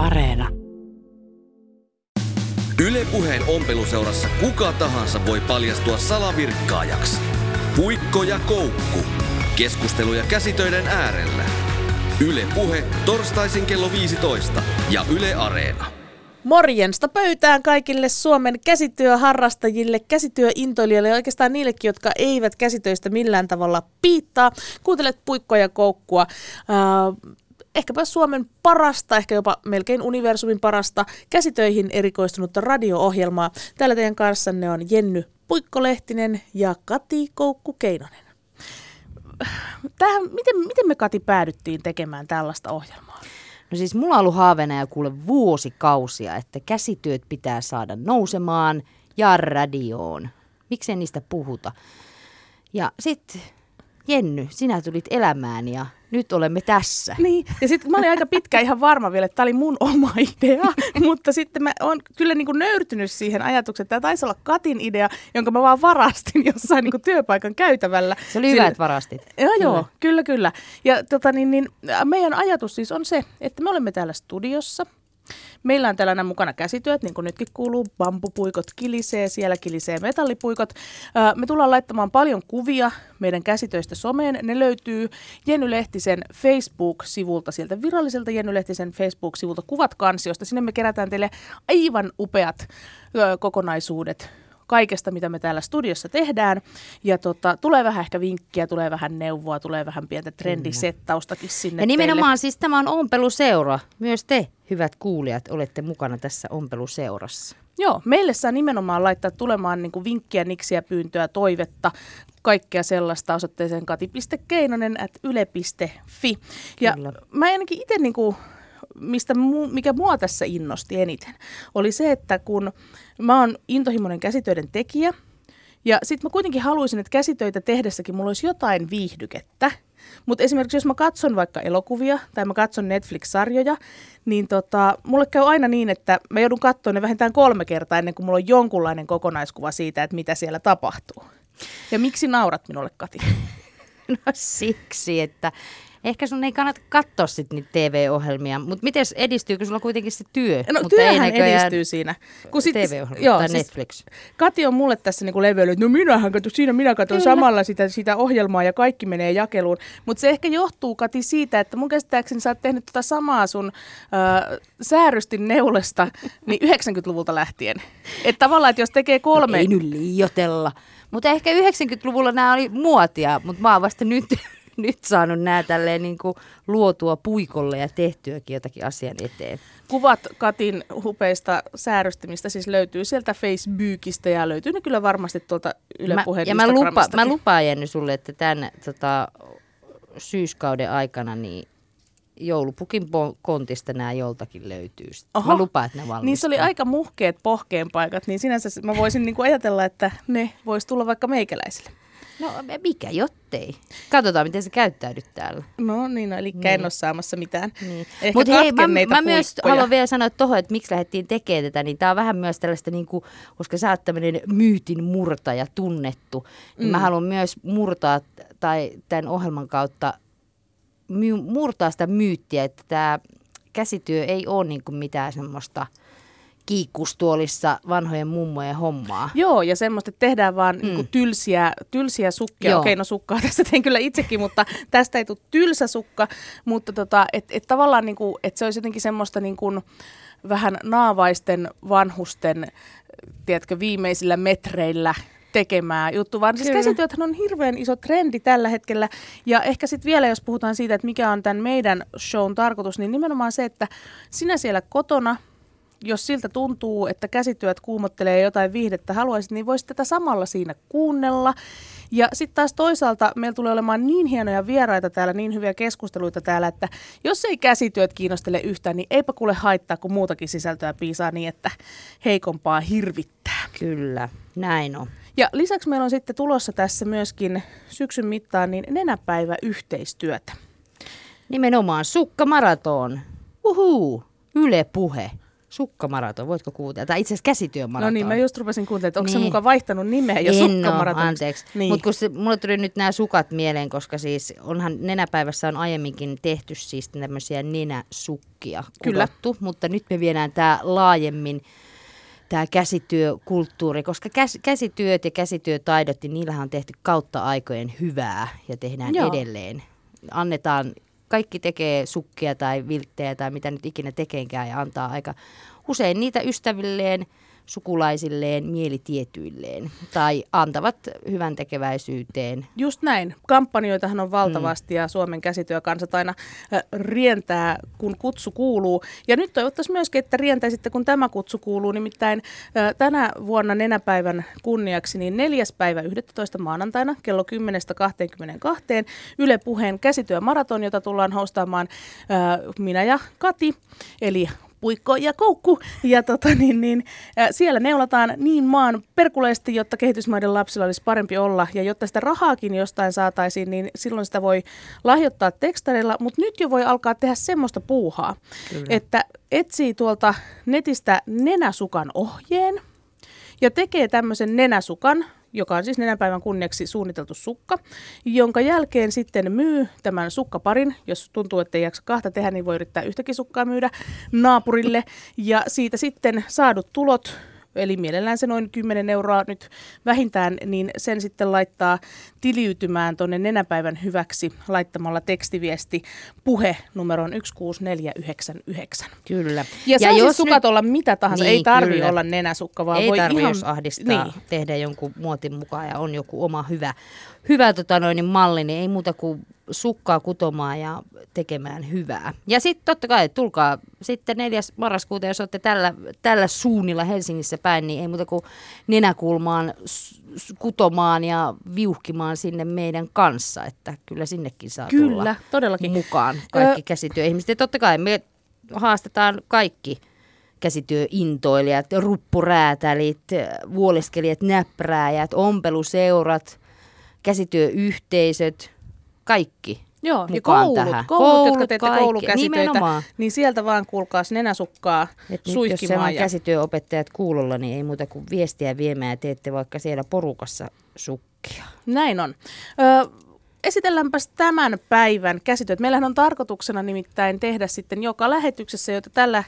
Areena. Ylepuheen ompeluseurassa kuka tahansa voi paljastua salavirkkaajaksi. Puikko ja koukku. Keskusteluja käsitöiden äärellä. Yle Puhe torstaisin kello 15 ja Yle Areena. Morjensta pöytään kaikille Suomen käsityöharrastajille, käsityöintoilijoille ja oikeastaan niillekin, jotka eivät käsitöistä millään tavalla piittaa. Kuuntelet puikkoja koukkua. Äh, ehkäpä Suomen parasta, ehkä jopa melkein universumin parasta käsitöihin erikoistunutta radio-ohjelmaa. Täällä teidän kanssanne on Jenny Puikkolehtinen ja Kati Koukku-Keinonen. Tähän, miten, miten me Kati päädyttiin tekemään tällaista ohjelmaa? No siis mulla on ollut haaveena jo kuule vuosikausia, että käsityöt pitää saada nousemaan ja radioon. Miksei niistä puhuta? Ja sitten Jenny, sinä tulit elämään ja nyt olemme tässä. Niin, ja sitten mä olin aika pitkä ihan varma vielä, että tämä oli mun oma idea, mutta sitten mä oon kyllä niin kuin nöyrtynyt siihen ajatukseen, että tämä taisi olla Katin idea, jonka mä vaan varastin jossain niin kuin työpaikan käytävällä. Se oli hyvä, että varastit. Joo, joo, kyllä, kyllä. Ja tota, niin, niin, meidän ajatus siis on se, että me olemme täällä studiossa, Meillä on tällainen mukana käsityöt, niin kuin nytkin kuuluu, bambupuikot kilisee, siellä kilisee metallipuikot. Me tullaan laittamaan paljon kuvia meidän käsitöistä someen. Ne löytyy Jenny Lehtisen Facebook-sivulta, sieltä viralliselta Jenny Lehtisen Facebook-sivulta kuvat kansiosta. Sinne me kerätään teille aivan upeat kokonaisuudet kaikesta, mitä me täällä studiossa tehdään. Ja tota, tulee vähän ehkä vinkkiä, tulee vähän neuvoa, tulee vähän pientä trendisettaustakin sinne Ja nimenomaan teille. siis tämä on ompeluseura. Myös te, hyvät kuulijat, olette mukana tässä ompeluseurassa. Joo, meille saa nimenomaan laittaa tulemaan niin kuin vinkkiä, niksiä, pyyntöä, toivetta, kaikkea sellaista osoitteeseen kati.keinonen at yle.fi. Ja Kyllä. mä ainakin itse niin kuin mistä, mikä mua tässä innosti eniten, oli se, että kun mä oon intohimoinen käsitöiden tekijä, ja sitten mä kuitenkin haluaisin, että käsitöitä tehdessäkin mulla olisi jotain viihdykettä. Mutta esimerkiksi jos mä katson vaikka elokuvia tai mä katson Netflix-sarjoja, niin tota, mulle käy aina niin, että mä joudun katsoa ne vähintään kolme kertaa ennen kuin mulla on jonkunlainen kokonaiskuva siitä, että mitä siellä tapahtuu. Ja miksi naurat minulle, Kati? No siksi, että Ehkä sun ei kannata katsoa sit niitä TV-ohjelmia, mutta miten edistyykö sulla kuitenkin se työ? No mutta työhän ei edistyy siinä. Kun sit, TV-ohjelma joo, tai siis Netflix. Kati on mulle tässä niinku leveily, että no minähän katson, siinä minä katson samalla sitä, sitä ohjelmaa ja kaikki menee jakeluun. Mutta se ehkä johtuu Kati siitä, että mun käsittääkseni sä oot tehnyt tota samaa sun äh, säärystin neulesta niin 90-luvulta lähtien. Että tavallaan, että jos tekee kolme... No ei nyt liiotella. Mutta ehkä 90-luvulla nämä oli muotia, mutta mä oon vasta nyt nyt saanut nämä tälleen niin kuin luotua puikolle ja tehtyäkin jotakin asian eteen. Kuvat Katin hupeista säärystimistä siis löytyy sieltä Facebookista ja löytyy ne kyllä varmasti tuolta Yle mä, Ja mä, lupa, mä lupaan Jenny sulle, että tämän tota, syyskauden aikana niin joulupukin kontista nämä joltakin löytyy. Oho. Mä lupaan, että ne valmistuu. Niin se oli aika muhkeet pohkeen paikat, niin sinänsä mä voisin niinku ajatella, että ne vois tulla vaikka meikäläisille. No mikä jottei. Katsotaan, miten se käyttäydyt täällä. No niin, no, eli niin. en ole saamassa mitään. Niin. Mutta hei, mä, mä myös haluan vielä sanoa tuohon, että miksi lähdettiin tekemään tätä, niin tämä on vähän myös tällaista, niin kuin, koska sä oot tämmöinen myytin murtaja tunnettu, niin mm. mä haluan myös murtaa tai tämän ohjelman kautta my, murtaa sitä myyttiä, että tämä käsityö ei ole niin kuin mitään semmoista – kiikkustuolissa vanhojen mummojen hommaa. Joo, ja semmoista, että tehdään vaan mm. niin tylsiä, tylsiä sukkia. Joo. Okei, no sukkaa tästä tein kyllä itsekin, mutta tästä ei tule tylsä sukka. Mutta tota, että et tavallaan, niin kuin, että se olisi jotenkin semmoista niin kuin, vähän naavaisten vanhusten, tiedätkö, viimeisillä metreillä tekemää juttu, vaan siis käsityöthän on hirveän iso trendi tällä hetkellä. Ja ehkä sitten vielä, jos puhutaan siitä, että mikä on tämän meidän shown tarkoitus, niin nimenomaan se, että sinä siellä kotona – jos siltä tuntuu, että käsityöt kuumottelee jotain viihdettä haluaisit, niin voisit tätä samalla siinä kuunnella. Ja sitten taas toisaalta meillä tulee olemaan niin hienoja vieraita täällä, niin hyviä keskusteluita täällä, että jos ei käsityöt kiinnostele yhtään, niin eipä kuule haittaa, kun muutakin sisältöä piisaa niin, että heikompaa hirvittää. Kyllä, näin on. Ja lisäksi meillä on sitten tulossa tässä myöskin syksyn mittaan niin nenäpäivä yhteistyötä. Nimenomaan sukkamaraton. Uhuu, Yle Puhe. Sukkamaraton, voitko kuuntella? Tai itse asiassa käsityömaraton. No niin, mä just rupesin kuuntelemaan, että onko niin. se mukaan vaihtanut nimeä jo sukkamaraton? anteeksi. Niin. Mutta kun se, mulle tuli nyt nämä sukat mieleen, koska siis onhan nenäpäivässä on aiemminkin tehty siis tämmöisiä nenäsukkia Kyllä. kudottu, mutta nyt me viedään tämä laajemmin tämä käsityökulttuuri, koska käs, käsityöt ja käsityötaidot, niin niillähän on tehty kautta aikojen hyvää ja tehdään Joo. edelleen. Annetaan kaikki tekee sukkia tai vilttejä tai mitä nyt ikinä tekeekään ja antaa aika usein niitä ystävilleen – sukulaisilleen mielitietyilleen tai antavat hyvän tekeväisyyteen. Just näin. Kampanjoitahan on valtavasti mm. ja Suomen käsityökansat aina rientää, kun kutsu kuuluu. Ja nyt toivottaisiin myöskin, että rientäisitte, kun tämä kutsu kuuluu. Nimittäin tänä vuonna nenäpäivän kunniaksi, niin neljäs päivä 11. maanantaina kello 10.22 Yle Puheen käsityömaraton, jota tullaan hostaamaan minä ja Kati, eli puikko ja koukku. Ja tota, niin, niin, siellä neulataan niin maan perkuleesti, jotta kehitysmaiden lapsilla olisi parempi olla. Ja jotta sitä rahaakin jostain saataisiin, niin silloin sitä voi lahjoittaa tekstareilla. Mutta nyt jo voi alkaa tehdä semmoista puuhaa, Kyllä. että etsii tuolta netistä nenäsukan ohjeen ja tekee tämmöisen nenäsukan, joka on siis nenäpäivän kunniaksi suunniteltu sukka, jonka jälkeen sitten myy tämän sukkaparin. Jos tuntuu, että ei jaksa kahta tehdä, niin voi yrittää yhtäkin sukkaa myydä naapurille. Ja siitä sitten saadut tulot eli mielellään se noin 10 euroa nyt vähintään, niin sen sitten laittaa tiliytymään tuonne nenäpäivän hyväksi laittamalla tekstiviesti puhe numeroon 16499. Kyllä. Ja, ja jos siis sukat nyt... olla mitä tahansa, niin, ei tarvi olla nenäsukka, vaan ei voi tarvi, ihan... jos ahdistaa, niin. tehdä jonkun muotin mukaan ja on joku oma hyvä, hyvä tota noin, malli, niin ei muuta kuin sukkaa kutomaan ja tekemään hyvää. Ja sitten totta kai, tulkaa sitten 4. marraskuuta, jos olette tällä, tällä suunnilla Helsingissä päin, niin ei muuta kuin nenäkulmaan kutomaan ja viuhkimaan sinne meidän kanssa, että kyllä sinnekin saa kyllä, tulla todellakin. mukaan kaikki Ö... käsityöihmiset. Ja totta kai me haastetaan kaikki käsityöintoilijat, ruppuräätälit, vuoleskelijat, näprääjät, ompeluseurat, käsityöyhteisöt, kaikki Joo, ja koulut, tähän. koulut, koulut jotka teette kaikki. koulukäsitöitä, Nimenomaan. niin sieltä vaan kuulkaas nenäsukkaa Et suihkimaan. Nyt, jos ja... käsityöopettajat kuulolla, niin ei muuta kuin viestiä viemään ja teette vaikka siellä porukassa sukkia. Näin on. Ö, esitelläänpäs tämän päivän käsityöt. Meillähän on tarkoituksena nimittäin tehdä sitten joka lähetyksessä, jota tällä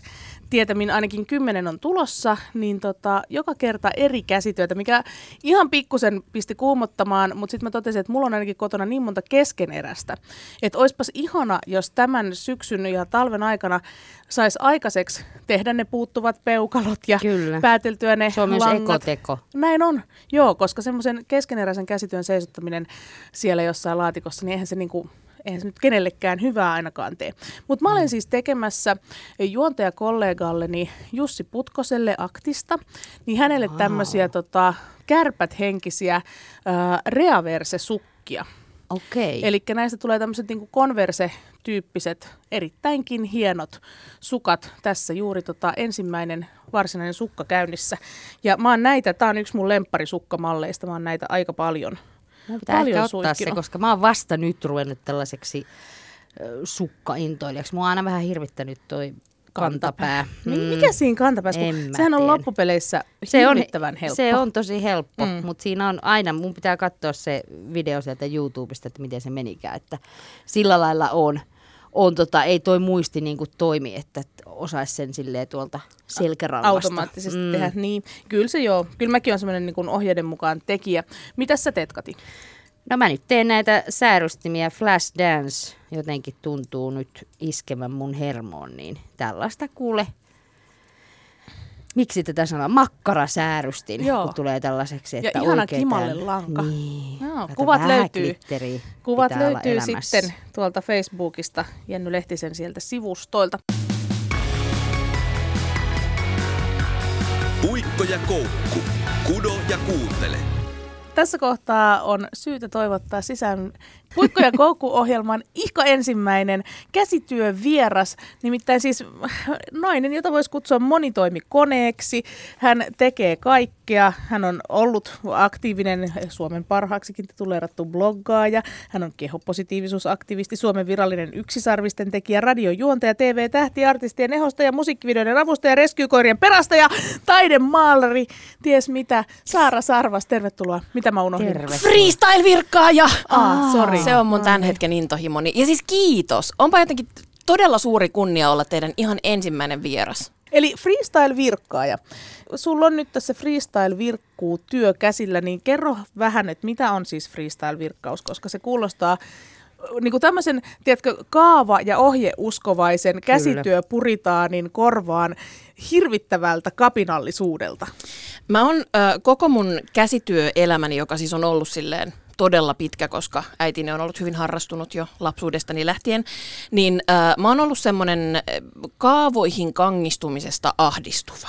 tietämin ainakin kymmenen on tulossa, niin tota, joka kerta eri käsityötä, mikä ihan pikkusen pisti kuumottamaan, mutta sitten mä totesin, että mulla on ainakin kotona niin monta keskenerästä, että olisipas ihana, jos tämän syksyn ja talven aikana saisi aikaiseksi tehdä ne puuttuvat peukalot ja Kyllä. pääteltyä ne Se on langat. myös ekoteko. Näin on, joo, koska semmoisen keskeneräisen käsityön seisottaminen siellä jossain laatikossa, niin eihän se niinku eihän se nyt kenellekään hyvää ainakaan tee. Mutta mä olen mm. siis tekemässä juontajakollegalleni Jussi Putkoselle aktista, niin hänelle wow. tämmöisiä tota, kärpät henkisiä äh, reaverse-sukkia. Okay. Eli näistä tulee tämmöiset niin konverse-tyyppiset, erittäinkin hienot sukat. Tässä juuri tota ensimmäinen varsinainen sukka käynnissä. Ja mä oon näitä, tää on yksi mun lempparisukkamalleista, mä oon näitä aika paljon Mun pitää paljon ehkä ottaa se, koska mä oon vasta nyt ruvennut tällaiseksi sukkaintoilijaksi. Mua on aina vähän hirvittänyt toi kantapää. Mm. Mikä siinä kantapäässä? Sehän on loppupeleissä se on, helppo. Se on tosi helppo, mm. mutta siinä on aina, mun pitää katsoa se video sieltä YouTubesta, että miten se menikään. Että sillä lailla on on tota, ei toi muisti niin kuin toimi, että osaisi sen silleen tuolta selkärangasta. Automaattisesti mm. tehdä, niin. Kyllä se joo. Kyllä mäkin olen semmoinen niin ohjeiden mukaan tekijä. Mitä sä teet, Kati? No mä nyt teen näitä säärystimiä. Flash Dance jotenkin tuntuu nyt iskemän mun hermoon, niin tällaista kuule miksi tätä sanoo, makkarasäärystin, Joo. kun tulee tällaiseksi, että ja ihana kimalle lanka. Niin. Joo, kuvat löytyy, kuvat löytyy sitten tuolta Facebookista, Jenny Lehtisen sieltä sivustoilta. Puikko ja koukku, kudo ja kuuntele. Tässä kohtaa on syytä toivottaa sisään Puikko ja koukku-ohjelman ihka ensimmäinen käsityövieras, nimittäin siis nainen, jota voisi kutsua monitoimikoneeksi. Hän tekee kaikkea. Hän on ollut aktiivinen Suomen parhaaksikin tituleerattu bloggaaja. Hän on kehopositiivisuusaktivisti, Suomen virallinen yksisarvisten tekijä, radiojuontaja, TV-tähti, artisti ja nehostaja, musiikkivideoiden avustaja, reskykoirien perastaja, taidemaalari, ties mitä. Saara Sarvas, tervetuloa. Mitä mä unohdin? Freestyle-virkkaaja! Ah, sorry. Se on mun tämän hetken intohimoni. Ja siis kiitos. Onpa jotenkin todella suuri kunnia olla teidän ihan ensimmäinen vieras. Eli freestyle-virkkaaja. Sulla on nyt tässä freestyle-virkkuu työ käsillä, niin kerro vähän, että mitä on siis freestyle-virkkaus, koska se kuulostaa niin kuin tämmöisen, tiedätkö, kaava- ja ohjeuskovaisen käsityöpuritaanin korvaan hirvittävältä kapinallisuudelta. Mä oon äh, koko mun käsityöelämäni, joka siis on ollut silleen todella pitkä, koska äitini on ollut hyvin harrastunut jo lapsuudestani lähtien, niin äh, mä oon ollut semmoinen kaavoihin kangistumisesta ahdistuva.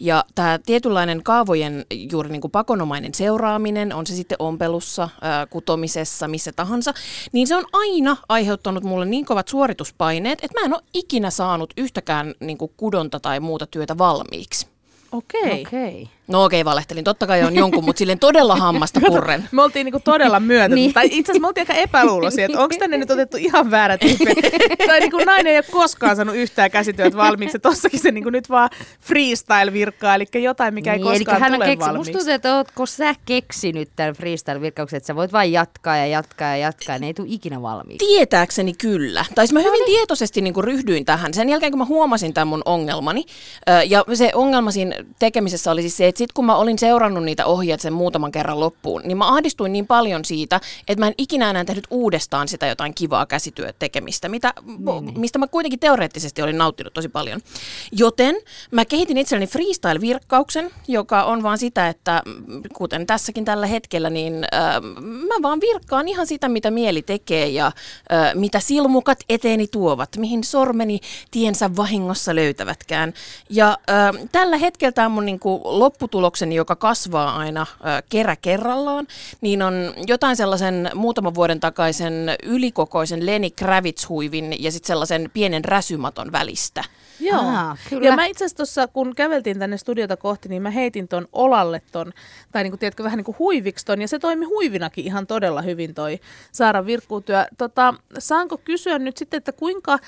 Ja tämä tietynlainen kaavojen juuri niin kuin pakonomainen seuraaminen, on se sitten ompelussa, äh, kutomisessa, missä tahansa, niin se on aina aiheuttanut mulle niin kovat suorituspaineet, että mä en ole ikinä saanut yhtäkään niin kuin kudonta tai muuta työtä valmiiksi. Okei. Okay. Okay. No okei, okay, valehtelin. Totta kai on jonkun, mutta silleen todella hammasta purren. me oltiin niinku todella myötä. niin. Tai itse asiassa me oltiin aika epäluuloisia, että onko tänne nyt otettu ihan väärä tyyppi. tai niinku nainen ei ole koskaan saanut yhtään käsityöt valmiiksi. Ja tossakin se niinku nyt vaan freestyle virkkaa, eli jotain, mikä niin, ei koskaan tule keksi, valmiiksi. Musta tuntuu, että ootko sä keksinyt tämän freestyle-virkauksen, että sä voit vain jatkaa ja jatkaa ja jatkaa, ja ne ei tule ikinä valmiiksi. Tietääkseni kyllä. Tai siis mä hyvin no niin. tietoisesti niinku ryhdyin tähän. Sen jälkeen, kun mä huomasin tämän mun ongelmani, ja se ongelma siinä tekemisessä oli siis se, että sit kun mä olin seurannut niitä ohjeet sen muutaman kerran loppuun, niin mä ahdistuin niin paljon siitä, että mä en ikinä enää tehnyt uudestaan sitä jotain kivaa käsityötekemistä, mitä, niin, niin. mistä mä kuitenkin teoreettisesti olin nauttinut tosi paljon. Joten mä kehitin itselleni freestyle-virkkauksen, joka on vaan sitä, että kuten tässäkin tällä hetkellä, niin äh, mä vaan virkkaan ihan sitä, mitä mieli tekee ja äh, mitä silmukat eteeni tuovat, mihin sormeni tiensä vahingossa löytävätkään. Ja äh, tällä hetkellä tämä mun niin kuin, lopputulokseni, joka kasvaa aina kerä kerrallaan, niin on jotain sellaisen muutaman vuoden takaisen ylikokoisen Lenny Kravitz-huivin ja sitten sellaisen pienen räsymaton välistä. Joo, Aa, kyllä. ja mä itse asiassa tuossa, kun käveltiin tänne studiota kohti, niin mä heitin ton olalle ton, tai niinku, tiedätkö, vähän niin kuin huiviksi ton, ja se toimi huivinakin ihan todella hyvin toi Saaran virkkuutyö. Tota, saanko kysyä nyt sitten, että kuinka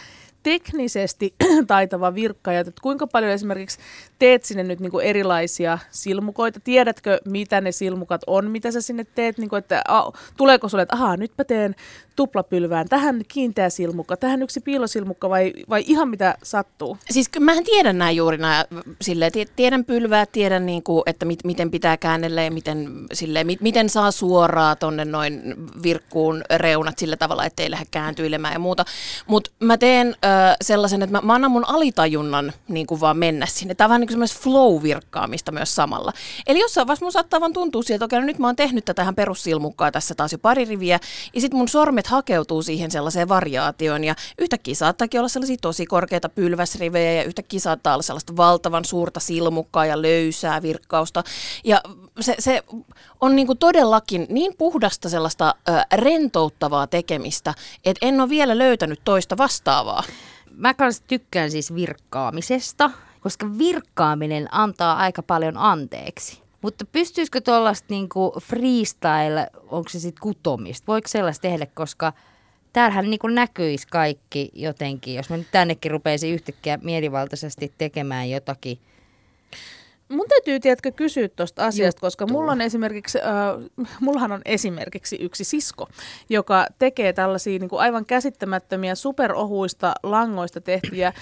teknisesti taitava virkkaaja, että kuinka paljon esimerkiksi teet sinne nyt niin kuin erilaisia silmukoita? Tiedätkö, mitä ne silmukat on, mitä sä sinne teet? Niin kuin, että a, tuleeko sulle, että ahaa, nyt mä teen tuplapylvään, tähän kiinteä silmukka, tähän yksi piilosilmukka vai, vai ihan mitä sattuu? Siis mähän tiedän nämä juuri nämä, silleen, tiedän pylvää, tiedän niin kuin, että mit, miten pitää käännellä ja miten, silleen, mit, miten saa suoraa tonne noin virkkuun reunat sillä tavalla, ettei lähde kääntyilemään ja muuta. Mutta mä teen ö, sellaisen, että mä, mä annan mun alitajunnan niin kuin vaan mennä sinne. Tämä on kuin flow-virkkaamista myös samalla. Eli jossain vaiheessa mun saattaa vaan tuntua sieltä, että okei, no nyt mä oon tehnyt tätä perussilmukkaa tässä taas jo pari riviä, ja sitten mun sormet hakeutuu siihen sellaiseen variaatioon ja yhtäkkiä saattaakin olla sellaisia tosi korkeita pylväsrivejä ja yhtäkkiä saattaa olla sellaista valtavan suurta silmukkaa ja löysää virkkausta. Ja se, se on niin kuin todellakin niin puhdasta sellaista ö, rentouttavaa tekemistä, että en ole vielä löytänyt toista vastaavaa. Mä kanssa tykkään siis virkkaamisesta, koska virkkaaminen antaa aika paljon anteeksi. Mutta pystyisikö tuollaista niinku freestyle, onko se sitten kutomista, voiko sellaista tehdä, koska täällähän niinku näkyisi kaikki jotenkin, jos mä nyt tännekin rupeaisin yhtäkkiä mielivaltaisesti tekemään jotakin Mun täytyy, tiedätkö, kysyä tuosta asiasta, Juttu. koska mulla on esimerkiksi, äh, mullahan on esimerkiksi yksi sisko, joka tekee tällaisia niin kuin aivan käsittämättömiä superohuista langoista tehtyjä äh,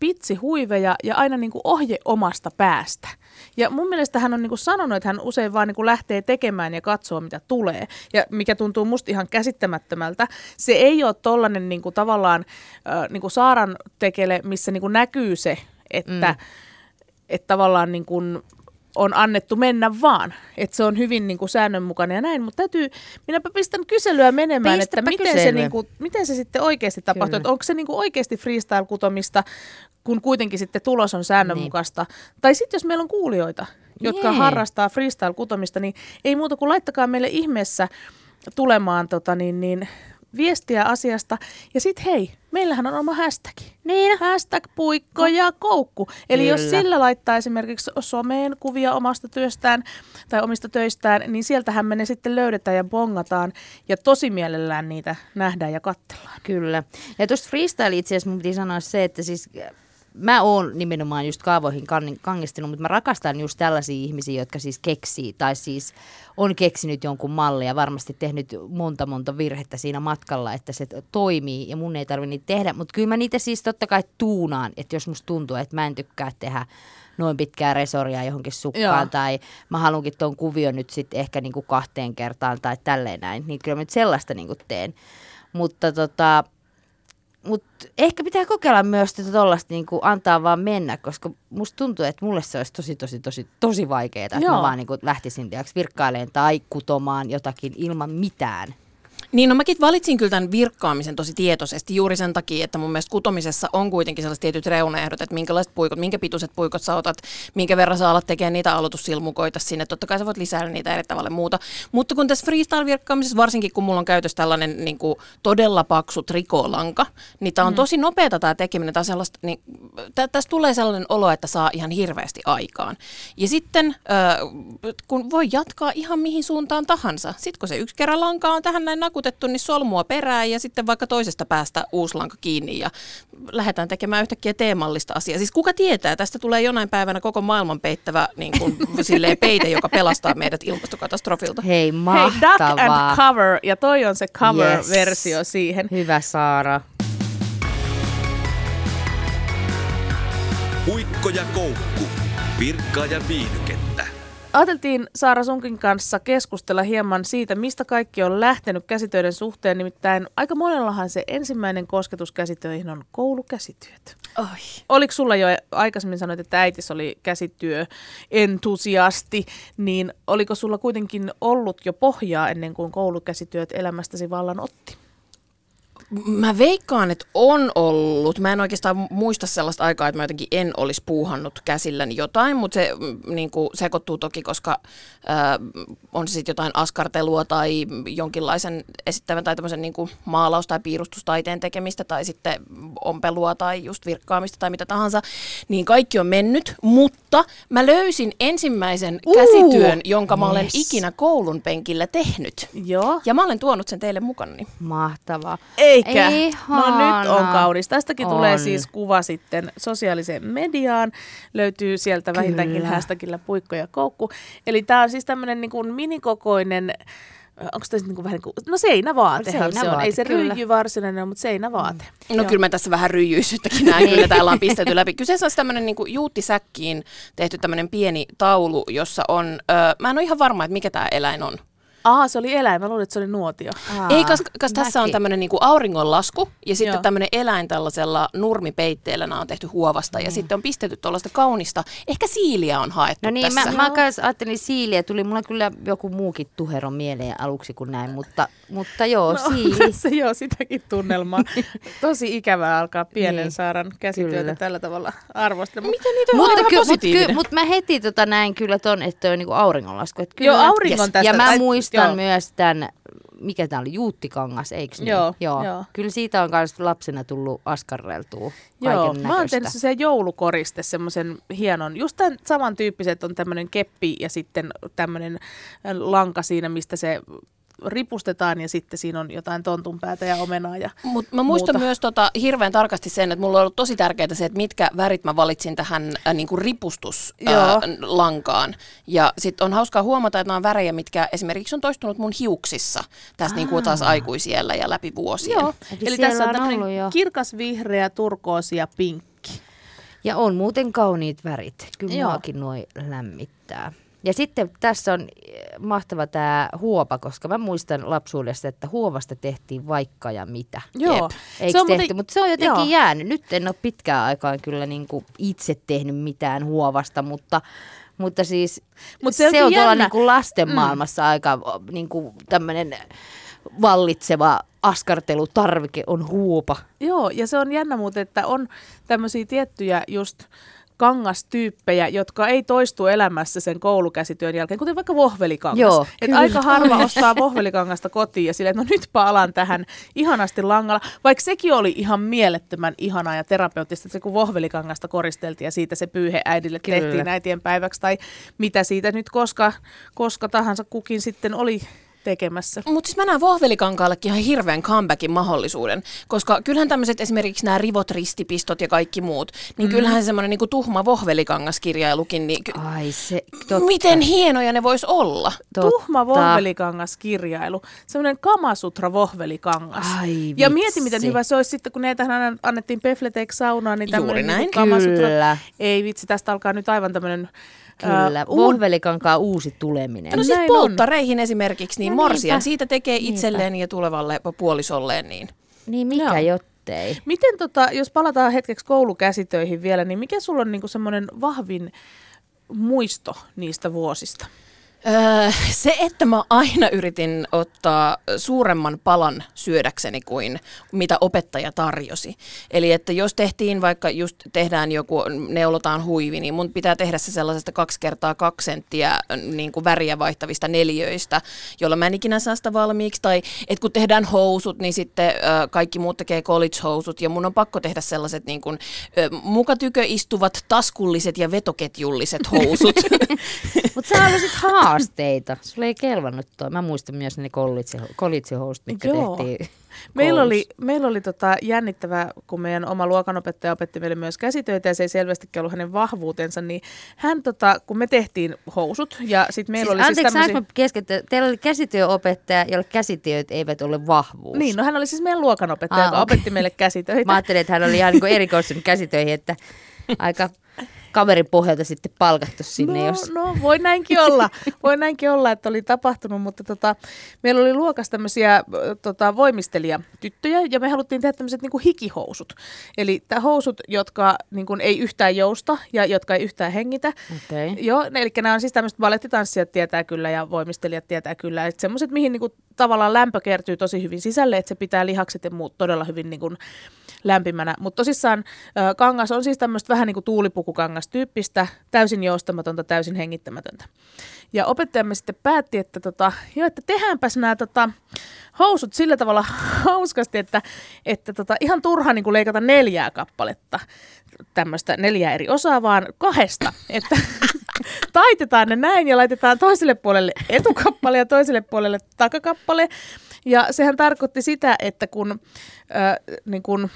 pitsihuiveja ja aina niin kuin ohje omasta päästä. Ja mun mielestä hän on niin kuin sanonut, että hän usein vaan niin kuin lähtee tekemään ja katsoo, mitä tulee. Ja mikä tuntuu musta ihan käsittämättömältä. Se ei ole tollainen niin kuin tavallaan äh, niin kuin Saaran tekele, missä niin kuin näkyy se, että... Mm että tavallaan niin kuin on annettu mennä vaan. Että se on hyvin niin kuin säännönmukainen ja näin, mutta täytyy, minäpä pistän kyselyä menemään, Pistäpä että miten se, niin kuin, miten se sitten oikeasti tapahtuu. Että onko se niin kuin oikeasti freestyle-kutomista, kun kuitenkin sitten tulos on säännönmukaista. Niin. Tai sitten jos meillä on kuulijoita, jotka Jee. harrastaa freestyle-kutomista, niin ei muuta kuin laittakaa meille ihmeessä tulemaan tota, niin, niin, viestiä asiasta. Ja sitten hei, meillähän on oma hashtag. Niin. Hashtag puikko ja koukku. Eli Kyllä. jos sillä laittaa esimerkiksi someen kuvia omasta työstään tai omista töistään, niin sieltähän me ne sitten löydetään ja bongataan. Ja tosi mielellään niitä nähdään ja katsellaan. Kyllä. Ja tuosta freestyle itse asiassa mun piti sanoa se, että siis mä oon nimenomaan just kaavoihin kangistunut, mutta mä rakastan just tällaisia ihmisiä, jotka siis keksii tai siis on keksinyt jonkun mallin ja varmasti tehnyt monta monta virhettä siinä matkalla, että se toimii ja mun ei tarvitse niitä tehdä. Mutta kyllä mä niitä siis totta kai tuunaan, että jos musta tuntuu, että mä en tykkää tehdä noin pitkää resoria johonkin sukkaan Joo. tai mä haluankin tuon kuvion nyt sitten ehkä niinku kahteen kertaan tai tälleen näin, niin kyllä mä nyt sellaista niinku teen. Mutta tota, mutta ehkä pitää kokeilla myös tätä tollasta niin antaa vaan mennä, koska musta tuntuu, että mulle se olisi tosi, tosi, tosi, tosi vaikeaa, että mä vaan niin lähtisin virkkailemaan tai kutomaan jotakin ilman mitään niin, no mäkin valitsin kyllä tämän virkkaamisen tosi tietoisesti juuri sen takia, että mun mielestä kutomisessa on kuitenkin sellaiset tietyt reunaehdot, että minkälaiset puikot, minkä pituiset puikot sä otat, minkä verran sä alat tekemään niitä aloitussilmukoita sinne. Totta kai sä voit lisää niitä eri tavalla muuta. Mutta kun tässä freestyle-virkkaamisessa, varsinkin kun mulla on käytössä tällainen niin kuin todella paksu trikoolanka, niin tämä on mm. tosi nopeata tämä tekeminen. Tää sellaista, niin, tä, tästä tulee sellainen olo, että saa ihan hirveästi aikaan. Ja sitten äh, kun voi jatkaa ihan mihin suuntaan tahansa. Sitten kun se yksi kerran lanka on tähän näin nakut, nakutettu, niin solmua perään ja sitten vaikka toisesta päästä uuslanka kiinni ja lähdetään tekemään yhtäkkiä teemallista asiaa. Siis kuka tietää, tästä tulee jonain päivänä koko maailman peittävä niin kuin, silleen, peite, joka pelastaa meidät ilmastokatastrofilta. Hei, mahtavaa. Hei, duck and cover, ja toi on se cover-versio yes. siihen. Hyvä Saara. Puikko ja koukku. Virkkaa ja viihdykettä. Ajateltiin Saara Sunkin kanssa keskustella hieman siitä, mistä kaikki on lähtenyt käsitöiden suhteen. Nimittäin aika monellahan se ensimmäinen kosketus käsitöihin on koulukäsityöt. Oi. Oliko sulla jo aikaisemmin sanoit, että äitis oli käsityöentusiasti, niin oliko sulla kuitenkin ollut jo pohjaa ennen kuin koulukäsityöt elämästäsi vallan otti? Mä veikkaan, että on ollut. Mä en oikeastaan muista sellaista aikaa, että mä jotenkin en olisi puuhannut käsilläni jotain, mutta se mm, niin kuin, sekoittuu toki, koska äh, on se sitten jotain askartelua tai jonkinlaisen esittävän tai tämmöisen niin kuin maalaus- tai piirustustaiteen tekemistä tai sitten ompelua tai just virkkaamista tai mitä tahansa, niin kaikki on mennyt, mutta mä löysin ensimmäisen uh, käsityön, jonka mä olen yes. ikinä koulun penkillä tehnyt. Joo. Ja mä olen tuonut sen teille mukana. Mahtavaa. Ei eikä. Ihana. No nyt on kaunis. Tästäkin on. tulee siis kuva sitten sosiaaliseen mediaan. Löytyy sieltä Kyllä. vähintäänkin hashtagillä puikko ja koukku. Eli tämä on siis tämmöinen niin kuin minikokoinen onko tämä niin kuin vähän niin kuin, no seinävaatehan seinävaate, se on. Ei se kyllä. ryijy varsinainen, mutta seinävaate. Mm. No Joo. kyllä mä tässä vähän ryijyisyyttäkin näen, kyllä täällä on pistetty läpi. Kyseessä on tämmöinen niin juuttisäkkiin tehty tämmöinen pieni taulu, jossa on, ö, mä en ole ihan varma, että mikä tämä eläin on. Aha, se oli eläin. Mä luulin, että se oli nuotio. Aa, Ei, koska, koska tässä on tämmöinen niinku auringonlasku ja sitten tämmöinen eläin tällaisella nurmipeitteellä on tehty huovasta mm. ja sitten on pistetty tuollaista kaunista. Ehkä siiliä on haettu No niin, tässä. mä, mä kanssa ajattelin siiliä. Tuli mulla kyllä joku muukin tuhero mieleen aluksi kuin näin, mutta, mutta joo, no, siili. Tässä joo, sitäkin tunnelmaa. Tosi ikävää alkaa pienen niin, Saaran käsityötä kyllä. tällä tavalla arvostella. Mitä niitä mutta ky- Mutta ky- mut mä heti tota näin kyllä ton, että on niinku auringonlasku. Että kyllä, joo, auringon yes. tästä. Ja mä muistan, muistan joo. myös tämän, mikä tämä oli, Juuttikangas, eikö niin? Joo, joo. joo. Kyllä siitä on myös lapsena tullut askarreltua Joo, mä oon tehnyt se joulukoriste, semmoisen hienon, just tämän samantyyppiset on tämmöinen keppi ja sitten tämmöinen lanka siinä, mistä se ripustetaan ja sitten siinä on jotain tontun päätä ja omenaa ja Mut mä muistan muuta. myös tota, hirveän tarkasti sen, että mulla on ollut tosi tärkeää se, että mitkä värit mä valitsin tähän äh, niin kuin ripustuslankaan. Äh, ja sitten on hauskaa huomata, että nämä on värejä, mitkä esimerkiksi on toistunut mun hiuksissa tässä niin kuin taas aikuisiellä ja läpi vuosien. Joo, eli, eli tässä on, on kirkas vihreä, turkoosi ja pinkki. Ja on muuten kauniit värit. Kyllä Joo. muakin nuo lämmittää. Ja sitten tässä on eh, mahtava tämä huopa, koska mä muistan lapsuudesta, että huovasta tehtiin vaikka ja mitä. Joo. Eikö tehty? Muuten... Mutta se on jotenkin Joo. jäänyt. Nyt en ole pitkään aikaan kyllä niinku itse tehnyt mitään huovasta, mutta mutta siis Mut se, se on tuolla niinku lasten mm. maailmassa aika niinku tämmöinen vallitseva askartelutarvike on huopa. Joo, ja se on jännä muuten, että on tämmöisiä tiettyjä just kangastyyppejä, jotka ei toistu elämässä sen koulukäsityön jälkeen, kuten vaikka vohvelikangas. Joo, Et aika harva ostaa vohvelikangasta kotiin ja silleen, että no nyt palaan tähän ihanasti langalla. Vaikka sekin oli ihan mielettömän ihanaa ja terapeuttista, että se kun vohvelikangasta koristeltiin ja siitä se pyyhe äidille Kyllä. tehtiin äitien päiväksi tai mitä siitä nyt koska, koska tahansa kukin sitten oli tekemässä. Mutta siis mä näen vohvelikankaallekin ihan hirveän comebackin mahdollisuuden, koska kyllähän tämmöiset esimerkiksi nämä rivot, ristipistot ja kaikki muut, niin mm. kyllähän semmoinen niinku tuhma vohvelikangaskirjailukin, niin ky- Ai se, totta. miten hienoja ne vois olla? Totta. Tuhma vohvelikangaskirjailu, semmoinen kamasutra vohvelikangas. Ai ja vitsi. mieti, miten hyvä se olisi sitten, kun ne tähän annettiin Pefletek saunaan, niin tämmöinen näin. niinku kamasutra. Kyllä. Ei vitsi, tästä alkaa nyt aivan tämmöinen Kyllä, uud- vohvelikankaan uusi tuleminen. No siis Näin polttareihin esimerkiksi, niin No morsian niinpä. siitä tekee Niinpä. itselleen ja tulevalle puolisolleen. Niin. Niin mikä Joo. jottei. Miten tota, jos palataan hetkeksi koulukäsitöihin vielä, niin mikä sulla on niinku semmoinen vahvin muisto niistä vuosista? Öö, se, että mä aina yritin ottaa suuremman palan syödäkseni kuin mitä opettaja tarjosi. Eli että jos tehtiin vaikka just tehdään joku, neulotaan huivi, niin mun pitää tehdä se sellaisesta kaksi kertaa kaksi senttiä niin kuin väriä vaihtavista neljöistä, jolla mä en ikinä saa sitä valmiiksi. Tai että kun tehdään housut, niin sitten kaikki muut tekee college-housut ja mun on pakko tehdä sellaiset niin kuin, mukatykö istuvat taskulliset ja vetoketjulliset housut. Mutta sä haluaisit haasteita. Sulle ei kelvannut toi. Mä muistan myös ne kollitsihousut, mitkä Joo. tehtiin Meillä koulussa. oli, meillä oli tota jännittävää, kun meidän oma luokanopettaja opetti meille myös käsitöitä ja se ei selvästikään ollut hänen vahvuutensa, niin hän, tota, kun me tehtiin housut ja sitten meillä Siis, oli anteeksi, siis saanko tämmöisiä... mä keskeyttää? Teillä oli käsityöopettaja, jolle käsityöt eivät ole vahvuus. Niin, no hän oli siis meidän luokanopettaja, Ah, joka okei. opetti meille käsitöitä. Mä ajattelin, että hän oli ihan niin erikoistunut käsitöihin, että aika kaverin pohjalta sitten palkattu sinne, no, jos... no, voi näinkin olla, voi näinkin olla, että oli tapahtunut, mutta tota, meillä oli luokassa tämmöisiä tota, voimistelijatyttöjä ja me haluttiin tehdä tämmöiset niinku hikihousut. Eli tää housut, jotka niinku, ei yhtään jousta ja jotka ei yhtään hengitä. Okay. Joo, eli nämä on siis tämmöiset balettitanssijat tietää kyllä ja voimistelijat tietää kyllä. Että semmoiset, mihin niinku tavallaan lämpö kertyy tosi hyvin sisälle, että se pitää lihakset ja muut todella hyvin niinku lämpimänä. Mutta tosissaan kangas on siis tämmöistä vähän niin kuin tuulipukukangas tyyppistä, täysin joustamatonta, täysin hengittämätöntä. Ja opettajamme sitten päätti, että, tota, joo, että tehdäänpäs nämä tota, housut sillä tavalla hauskasti, että, että tota, ihan turha niin kuin leikata neljää kappaletta, tämmöistä neljää eri osaa, vaan kahdesta. Että taitetaan ne näin ja laitetaan toiselle puolelle etukappale ja toiselle puolelle takakappale. Ja sehän tarkoitti sitä, että kun, äh, niin kun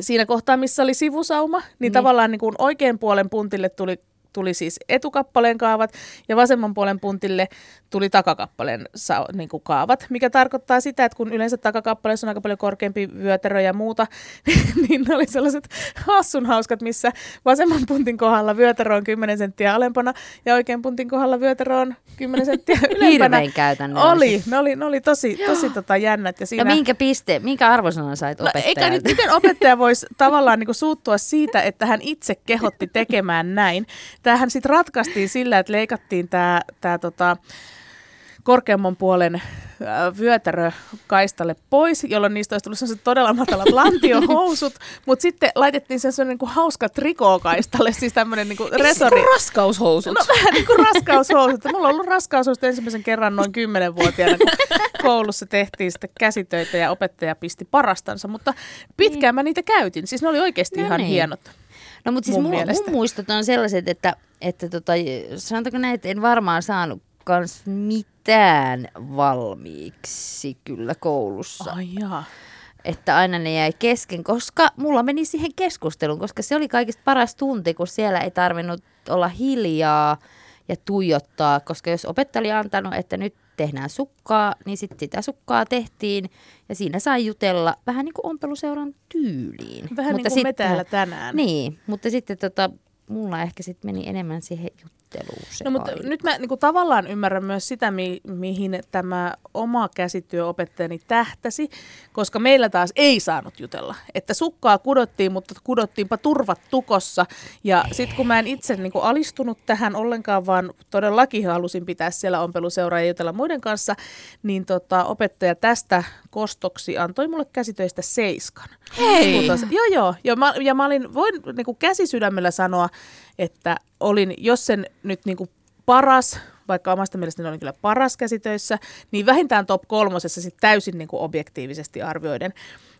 siinä kohtaa, missä oli sivusauma, niin, niin. tavallaan niin kun oikean puolen puntille tuli tuli siis etukappaleen kaavat ja vasemman puolen puntille tuli takakappaleen sa- niin kuin kaavat, mikä tarkoittaa sitä, että kun yleensä takakappaleessa on aika paljon korkeampi vyötärö ja muuta, niin ne oli sellaiset hassun hauskat, missä vasemman puntin kohdalla vyötärö on 10 senttiä alempana ja oikean puntin kohdalla vyötärö on 10 senttiä ylempänä. Hirveän käytännöllisiä. Oli, ne oli, ne oli tosi, tosi tota jännät. Ja, siinä... Ja minkä piste, minkä arvosanan sait No, opettajalta? eikä nyt, miten opettaja voisi tavallaan niin suuttua siitä, että hän itse kehotti tekemään näin. Tämähän sitten ratkaistiin sillä, että leikattiin tämä tää, tota, korkeamman puolen äh, vyötärö kaistalle pois, jolloin niistä olisi tullut sellaiset todella matalat lantiohousut, mutta sitten laitettiin se sellainen niin hauska trikookaistalle, siis tämmöinen niin Eikö se resori. kuin raskaushousut? No vähän niin kuin raskaushousut. Mulla on ollut raskaushousut ensimmäisen kerran noin kymmenenvuotiaana, kun koulussa tehtiin sitten käsitöitä ja opettaja pisti parastansa, mutta pitkään mä niitä käytin. Siis ne oli oikeasti No ihan niin. hienot. No mutta siis mun mun, mun, muistot on sellaiset, että, että tota, sanotaanko näin, että en varmaan saanut kans mitään valmiiksi kyllä koulussa. Ai jaa. Että aina ne jäi kesken, koska mulla meni siihen keskusteluun, koska se oli kaikista paras tunti, kun siellä ei tarvinnut olla hiljaa ja tuijottaa, koska jos opettaja oli antanut, että nyt tehdään sukkaa, niin sitten sitä sukkaa tehtiin ja siinä sai jutella vähän niin kuin ompeluseuran tyyliin. Vähän niin kuin me täällä tänään. Niin, mutta sitten tota, mulla ehkä sitten meni enemmän siihen suunnittelu. Se no, mutta nyt mä niin kuin, tavallaan ymmärrän myös sitä, mi- mihin tämä oma käsityöopettajani tähtäsi, koska meillä taas ei saanut jutella. Että sukkaa kudottiin, mutta kudottiinpa turvat tukossa. Ja sitten kun mä en itse niin kuin, alistunut tähän ollenkaan, vaan todellakin halusin pitää siellä ompeluseuraa ja jutella muiden kanssa, niin tota, opettaja tästä kostoksi antoi mulle käsitöistä seiskan. Hei! Mutta, joo, joo. Ja mä, ja mä olin, voin niin kuin käsisydämellä sanoa, että olin, jos sen nyt niin kuin paras, vaikka omasta mielestäni oli kyllä paras käsitöissä, niin vähintään top kolmosessa sit täysin niin kuin objektiivisesti arvioiden.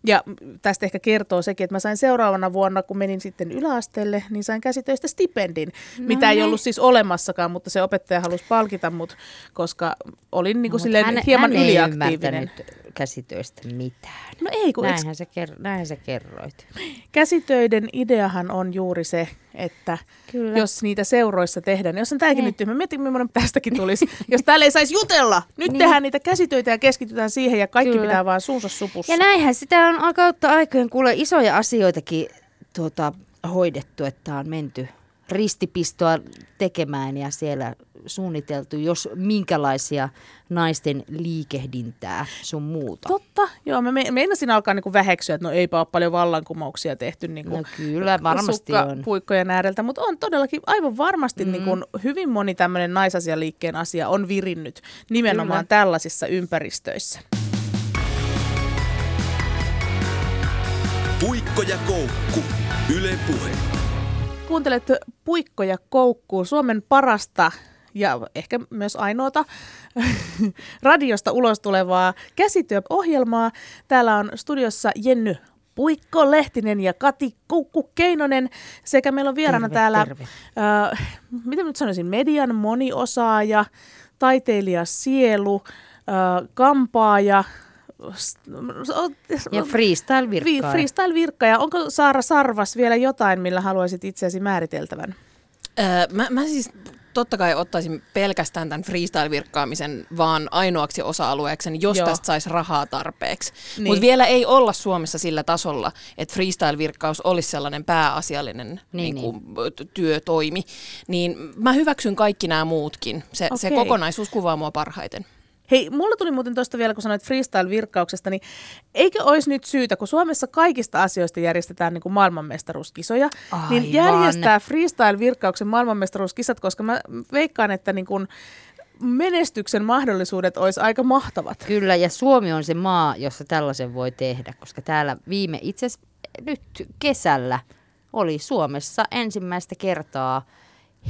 Ja tästä ehkä kertoo sekin, että mä sain seuraavana vuonna, kun menin sitten yläasteelle, niin sain käsitöistä stipendin, no mitä niin. ei ollut siis olemassakaan, mutta se opettaja halusi palkita mut, koska olin niin kuin no, silleen hän, hieman hän yliaktiivinen. käsitöistä mitään. No ei, kun näinhän, eks... sä ker- näinhän sä kerroit. Käsitöiden ideahan on juuri se, että Kyllä. jos niitä seuroissa tehdään, niin jos on tämäkin nyt, mä mietin, millainen tästäkin tulisi, jos täällä ei saisi jutella, nyt niin. tehdään niitä käsitöitä ja keskitytään siihen ja kaikki Kyllä. pitää vaan suunsa supussa. Ja näinhän sitä on kautta aikojen kuule isoja asioitakin tuota, hoidettu, että on menty ristipistoa tekemään ja siellä suunniteltu, jos minkälaisia naisten liikehdintää sun muuta. Totta, joo. Mä meinasin alkaa niinku väheksyä, että no eipä ole paljon vallankumouksia tehty niinku no kyllä, varmasti on. puikkojen ääreltä, mutta on todellakin aivan varmasti mm. niinku hyvin moni tämmöinen naisasialiikkeen asia on virinnyt nimenomaan kyllä. tällaisissa ympäristöissä. Puikko ja koukku. Yle Puhe. Kuuntelet Puikko ja koukku, Suomen parasta ja ehkä myös ainoata radiosta ulos tulevaa käsityöohjelmaa. Täällä on studiossa Jenny Puikko Lehtinen ja Kati Koukku Keinonen sekä meillä on vieraana terve, täällä, terve. Äh, miten nyt sanoisin, median moniosaaja, taiteilija sielu, äh, kampaaja, ja freestyle-virkkaaja. Freestyle-virkkaaja. Onko Saara Sarvas vielä jotain, millä haluaisit itseäsi määriteltävän? Öö, mä, mä siis totta kai ottaisin pelkästään tämän freestyle-virkkaamisen vaan ainoaksi osa-alueeksi, jos Joo. tästä saisi rahaa tarpeeksi. Niin. Mutta vielä ei olla Suomessa sillä tasolla, että freestyle-virkkaus olisi sellainen pääasiallinen niin, niin kuin, niin. työtoimi. Niin mä hyväksyn kaikki nämä muutkin. Se, okay. se kokonaisuus kuvaa mua parhaiten. Hei, mulla tuli muuten tuosta vielä, kun sanoit freestyle-virkkauksesta, niin eikö olisi nyt syytä, kun Suomessa kaikista asioista järjestetään niin kuin maailmanmestaruuskisoja, niin Aivan. niin järjestää freestyle-virkkauksen maailmanmestaruuskisat, koska mä veikkaan, että niin kuin menestyksen mahdollisuudet olisi aika mahtavat. Kyllä, ja Suomi on se maa, jossa tällaisen voi tehdä, koska täällä viime itse nyt kesällä oli Suomessa ensimmäistä kertaa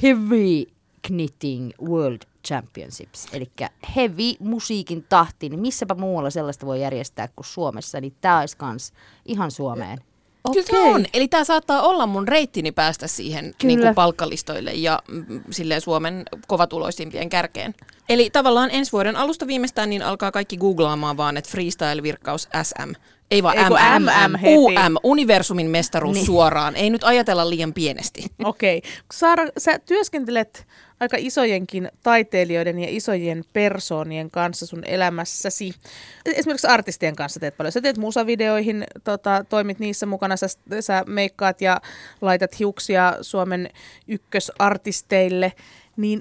Heavy Knitting World Championships, eli heavy musiikin tahti, niin missäpä muualla sellaista voi järjestää kuin Suomessa, niin tämä olisi kans ihan Suomeen. Okay. Kyllä on. Eli tämä saattaa olla mun reittini päästä siihen niin kuin palkkalistoille ja mm, silleen Suomen kovatuloisimpien kärkeen. Eli tavallaan ensi vuoden alusta viimeistään niin alkaa kaikki googlaamaan vaan, että freestyle-virkkaus SM. Ei vaan Ei MM, MM, UM, universumin mestaruus niin. suoraan. Ei nyt ajatella liian pienesti. Okei. Okay. Saara, sä työskentelet aika isojenkin taiteilijoiden ja isojen persoonien kanssa sun elämässäsi. Esimerkiksi artistien kanssa teet paljon. Sä teet musavideoihin, tota, toimit niissä mukana, sä, sä meikkaat ja laitat hiuksia Suomen ykkösartisteille. Niin,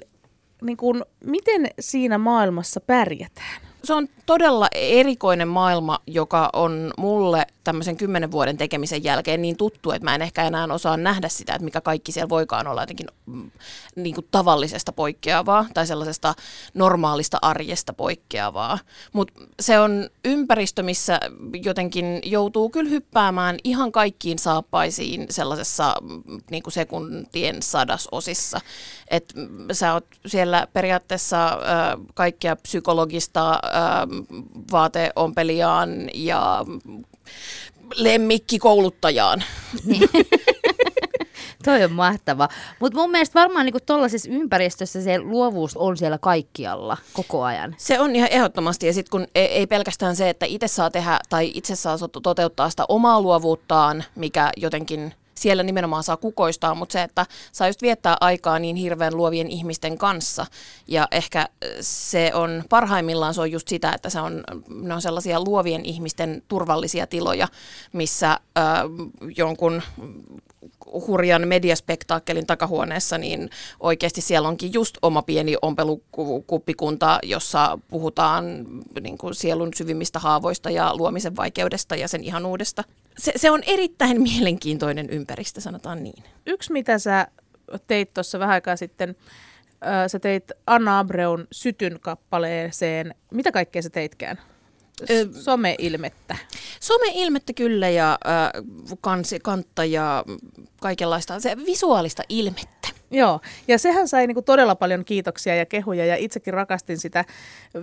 niin kun, miten siinä maailmassa pärjätään? Se on todella erikoinen maailma, joka on mulle tämmöisen kymmenen vuoden tekemisen jälkeen niin tuttu, että mä en ehkä enää osaa nähdä sitä, että mikä kaikki siellä voikaan olla jotenkin mm, niin kuin tavallisesta poikkeavaa tai sellaisesta normaalista arjesta poikkeavaa. Mutta se on ympäristö, missä jotenkin joutuu kyllä hyppäämään ihan kaikkiin saappaisiin sellaisessa mm, niin kuin sekuntien sadasosissa. Että sä oot siellä periaatteessa äh, kaikkia psykologista äh, vaateompelijaan ja lemmikkikouluttajaan. Niin. Toi on mahtava. Mutta mun mielestä varmaan niinku tuollaisessa ympäristössä se luovuus on siellä kaikkialla koko ajan. Se on ihan ehdottomasti. Ja sitten kun ei, ei pelkästään se, että itse saa tehdä tai itse saa toteuttaa sitä omaa luovuuttaan, mikä jotenkin siellä nimenomaan saa kukoistaa, mutta se, että saa just viettää aikaa niin hirveän luovien ihmisten kanssa. Ja ehkä se on parhaimmillaan se on just sitä, että se on, ne on sellaisia luovien ihmisten turvallisia tiloja, missä äh, jonkun hurjan mediaspektaakkelin takahuoneessa, niin oikeasti siellä onkin just oma pieni ompelukuppikunta, jossa puhutaan niin kuin sielun syvimmistä haavoista ja luomisen vaikeudesta ja sen ihanuudesta. Se, se on erittäin mielenkiintoinen ympäristö, sanotaan niin. Yksi, mitä sä teit tuossa vähän aikaa sitten, sä teit Anna Abreun Sytyn kappaleeseen. Mitä kaikkea sä teitkään? Some-ilmettä. Some-ilmettä kyllä ja äh, kansi, kantta ja kaikenlaista se visuaalista ilmettä. Joo, ja sehän sai niinku todella paljon kiitoksia ja kehuja ja itsekin rakastin sitä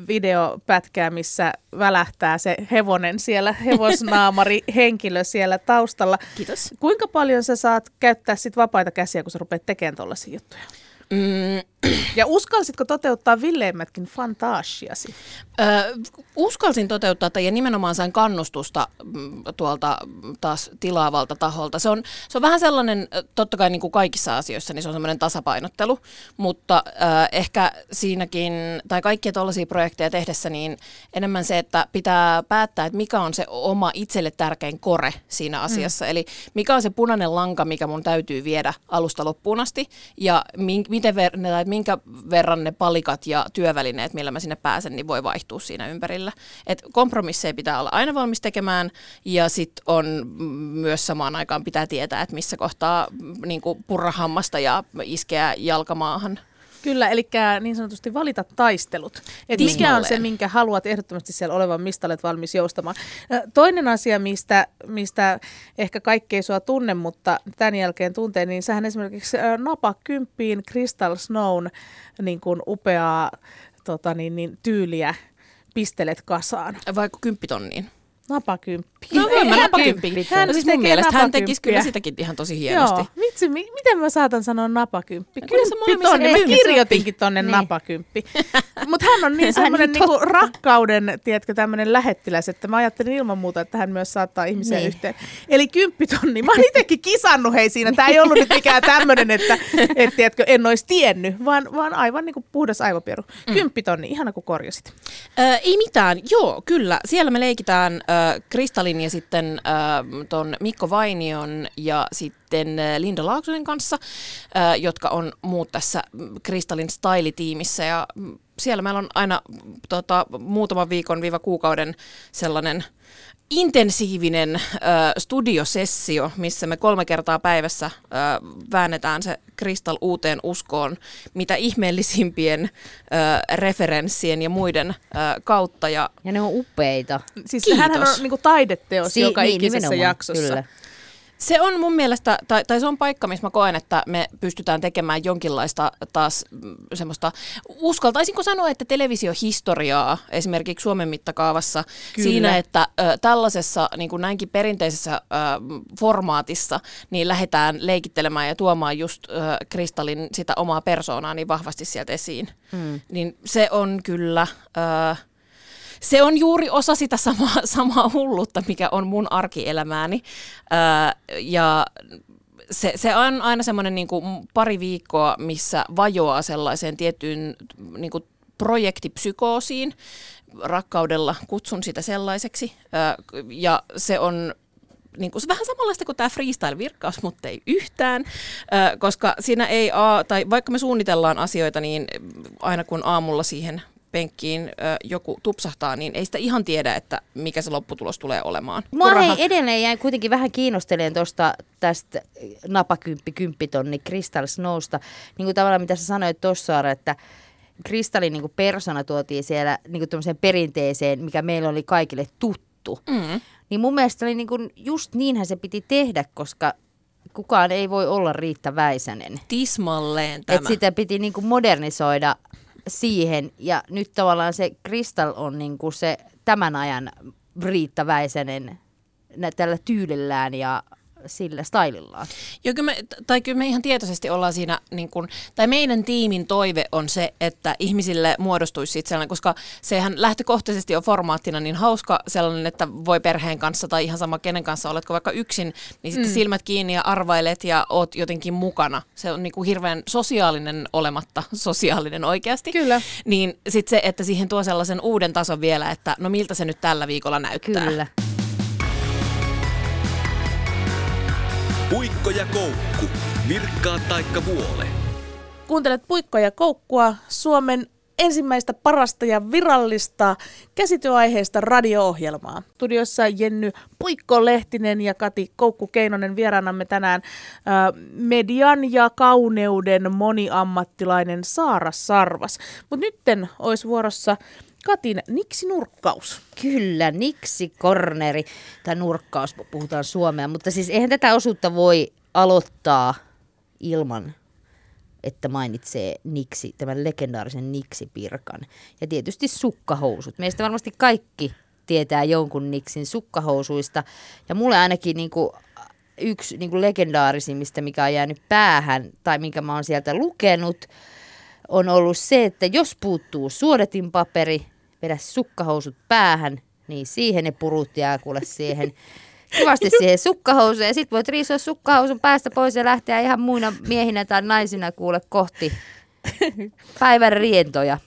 videopätkää, missä välähtää se hevonen siellä, hevosnaamari henkilö siellä taustalla. Kiitos. Kuinka paljon sä saat käyttää sit vapaita käsiä, kun sä rupeat tekemään tuollaisia juttuja? Mm. Ja uskalsitko toteuttaa villeimmätkin fantaasiasi? Öö, uskalsin toteuttaa ja nimenomaan sain kannustusta mm, tuolta taas tilaavalta taholta. Se on, se on vähän sellainen, totta kai niin kuin kaikissa asioissa, niin se on semmoinen tasapainottelu, mutta öö, ehkä siinäkin, tai kaikkia tuollaisia projekteja tehdessä, niin enemmän se, että pitää päättää, että mikä on se oma itselle tärkein kore siinä asiassa. Mm. Eli mikä on se punainen lanka, mikä mun täytyy viedä alusta loppuun asti, ja min, miten ver- että minkä verran ne palikat ja työvälineet, millä mä sinne pääsen, niin voi vaihtua siinä ympärillä. Et kompromisseja pitää olla aina valmis tekemään ja sitten on myös samaan aikaan pitää tietää, että missä kohtaa niin purra hammasta ja iskeä jalkamaahan. Kyllä, eli niin sanotusti valita taistelut. Et mikä on se, minkä haluat ehdottomasti siellä olevan, mistä olet valmis joustamaan. Toinen asia, mistä, mistä ehkä kaikki ei sua tunne, mutta tämän jälkeen tuntee, niin sähän esimerkiksi napa kymppiin Crystal Snown niin kuin upeaa tota niin, niin, tyyliä pistelet kasaan. Vaikka kymppitonniin? Napakymppi. No mä napakymppi. Hän no siis mun mielestä hän tekisi kyllä sitäkin ihan tosi hienosti. Joo, vitsi, mi- miten mä saatan sanoa napakymppi? Kymppi tonni, mä kirjoitinkin tonne niin. napakymppi. Mutta hän on niin semmoinen niinku rakkauden, tiedätkö, tämmöinen lähettiläs, että mä ajattelin ilman muuta, että hän myös saattaa ihmisiä niin. yhteen. Eli kymppi tonni. Mä oon itsekin kisannut hei siinä. Tämä ei ollut nyt mikään tämmöinen, että et, tiedätkö, en olisi tiennyt, vaan, vaan aivan niinku puhdas aivopieru. Mm. Kymppi tonni, ihana kun korjasit. Ö, ei mitään, joo, kyllä. Siellä me leikitään äh, Kristallin ja sitten äh, ton Mikko Vainion ja sitten äh, Linda Laaksonen kanssa, äh, jotka on muut tässä Kristallin style-tiimissä. Ja siellä meillä on aina tota, muutaman viikon viiva kuukauden sellainen intensiivinen äh, studiosessio, missä me kolme kertaa päivässä äh, väännetään se Crystal uuteen uskoon, mitä ihmeellisimpien äh, referenssien ja muiden äh, kautta. Ja, ja ne on upeita. Siis hän on niinku taideteos si- joka niin, ikisessä jaksossa. Kyllä. Se on mun mielestä, tai, tai se on paikka, missä mä koen, että me pystytään tekemään jonkinlaista taas mm, semmoista, uskaltaisinko sanoa, että televisiohistoriaa esimerkiksi Suomen mittakaavassa Kyllä. siinä, että ö, tällaisessa niin kuin näinkin perinteisessä ö, formaatissa niin lähdetään leikittelemään ja tuomaan just ö, Kristallin sitä omaa persoonaa niin vahvasti sieltä esiin. Hmm. Niin se on kyllä... Ö, se on juuri osa sitä samaa, samaa hullutta, mikä on mun arkielämääni. Öö, ja se, se on aina semmoinen niin pari viikkoa, missä vajoaa sellaiseen tiettyyn niin kuin projektipsykoosiin. Rakkaudella kutsun sitä sellaiseksi. Öö, ja se on niin kuin, vähän samanlaista kuin tämä freestyle-virkkaus, mutta ei yhtään, koska siinä ei, a, tai vaikka me suunnitellaan asioita, niin aina kun aamulla siihen penkkiin ö, joku tupsahtaa, niin ei sitä ihan tiedä, että mikä se lopputulos tulee olemaan. Mua Kuraha... hei edelleen jäi kuitenkin vähän kiinnosteleen tuosta tästä napakymppi, kymppitonni Crystal Snowsta. Niin kuin tavallaan mitä sä sanoit tuossa, että Kristallin niin persona tuotiin siellä niin kuin perinteeseen, mikä meillä oli kaikille tuttu. Mm. Niin mun mielestä oli niin kuin, just niinhän se piti tehdä, koska kukaan ei voi olla riittäväisänen. Tismalleen tämä. Et sitä piti niin kuin modernisoida siihen. Ja nyt tavallaan se Crystal on niin kuin se tämän ajan Riitta Väisänen tällä tyylillään ja sillä stylillaan. Joo, kyllä me, tai kyllä me ihan tietoisesti ollaan siinä, niin kun, tai meidän tiimin toive on se, että ihmisille muodostuisi siitä sellainen, koska sehän lähtökohtaisesti on formaattina niin hauska sellainen, että voi perheen kanssa tai ihan sama kenen kanssa oletko vaikka yksin, niin sitten mm. silmät kiinni ja arvailet ja oot jotenkin mukana. Se on niin kuin hirveän sosiaalinen olematta sosiaalinen oikeasti. Kyllä. Niin sitten se, että siihen tuo sellaisen uuden tason vielä, että no miltä se nyt tällä viikolla näyttää. Kyllä. Puikko ja koukku. Virkkaa taikka vuole. Kuuntelet Puikko ja koukkua, Suomen ensimmäistä parasta ja virallista käsityöaiheista radio-ohjelmaa. Studiossa Jenny Puikko-Lehtinen ja Kati Koukku-Keinonen vieraanamme tänään median ja kauneuden moniammattilainen Saara Sarvas. Mutta nytten olisi vuorossa Katin Niksi-nurkkaus. Kyllä, Niksi-korneri tai nurkkaus, puhutaan suomea. Mutta siis eihän tätä osuutta voi aloittaa ilman että mainitsee Niksi, tämän legendaarisen Niksi-pirkan. Ja tietysti sukkahousut. Meistä varmasti kaikki tietää jonkun Niksin sukkahousuista. Ja mulle ainakin niin kuin yksi niin kuin legendaarisimmista, mikä on jäänyt päähän tai minkä mä oon sieltä lukenut, on ollut se, että jos puuttuu suodatinpaperi, vedä sukkahousut päähän, niin siihen ne purut jää kuule siihen kivasti siihen sukkahousuun ja sitten voit riisua sukkahousun päästä pois ja lähteä ihan muina miehinä tai naisina kuule kohti päivän rientoja.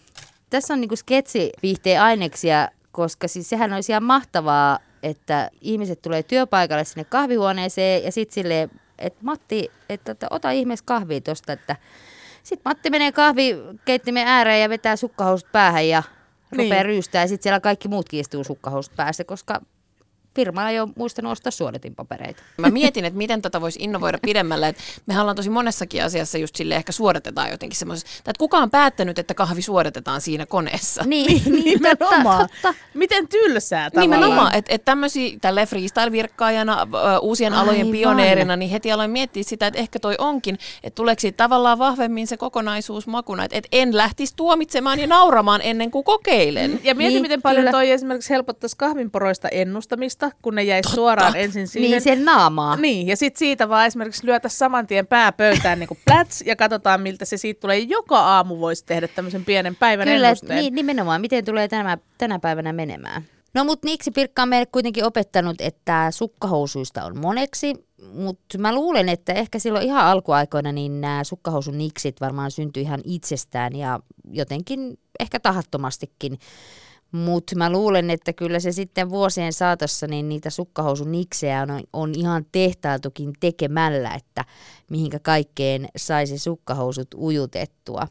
Tässä on niinku sketsiviihteen aineksia, koska siis sehän olisi ihan mahtavaa, että ihmiset tulee työpaikalle sinne kahvihuoneeseen ja sitten silleen, että Matti, että, että ota ihmeessä kahvia tosta, että sitten Matti menee kahvikeittimen ääreen ja vetää sukkahousut päähän ja rupeaa niin. ryystää ja sitten siellä kaikki muutkin istuu sukkahousut päässä, koska firma ei ole muistanut ostaa suodatinpapereita. Mä mietin, että miten tätä voisi innovoida pidemmälle, että mehän ollaan tosi monessakin asiassa just sille ehkä suodatetaan jotenkin semmoisessa, että kuka on päättänyt, että kahvi suodatetaan siinä koneessa? Niin, niin nimenomaan. Totta, totta. Miten tylsää tavallaan. Nimenomaan, että et tämmöisiä tälle freestyle-virkkaajana, uusien Aivan. alojen pioneerina, niin heti aloin miettiä sitä, että ehkä toi onkin, että tuleeko siitä tavallaan vahvemmin se kokonaisuus makuna, että et en lähtisi tuomitsemaan ja nauramaan ennen kuin kokeilen. Ja mieti, niin, miten paljon kyllä. toi esimerkiksi helpottaisi kahvinporoista ennustamista tosta, kun ne jäisi Totta. suoraan ensin siihen. Niin, sen naamaa. Niin, ja sitten siitä vaan esimerkiksi lyötä saman tien pää pöytään niin kuin plats, ja katsotaan miltä se siitä tulee. Joka aamu voisi tehdä tämmöisen pienen päivän Kyllä, ennusteen. Niin, nimenomaan, miten tulee tänä, tänä päivänä menemään. No mutta Niksi Pirkka on meille kuitenkin opettanut, että sukkahousuista on moneksi, mutta mä luulen, että ehkä silloin ihan alkuaikoina niin nämä sukkahousun niksit varmaan syntyi ihan itsestään ja jotenkin ehkä tahattomastikin mutta mä luulen, että kyllä se sitten vuosien saatossa niin niitä sukkahousun niksejä on, on ihan tehtailtukin tekemällä, että mihinkä kaikkeen saisi sukkahousut ujutettua.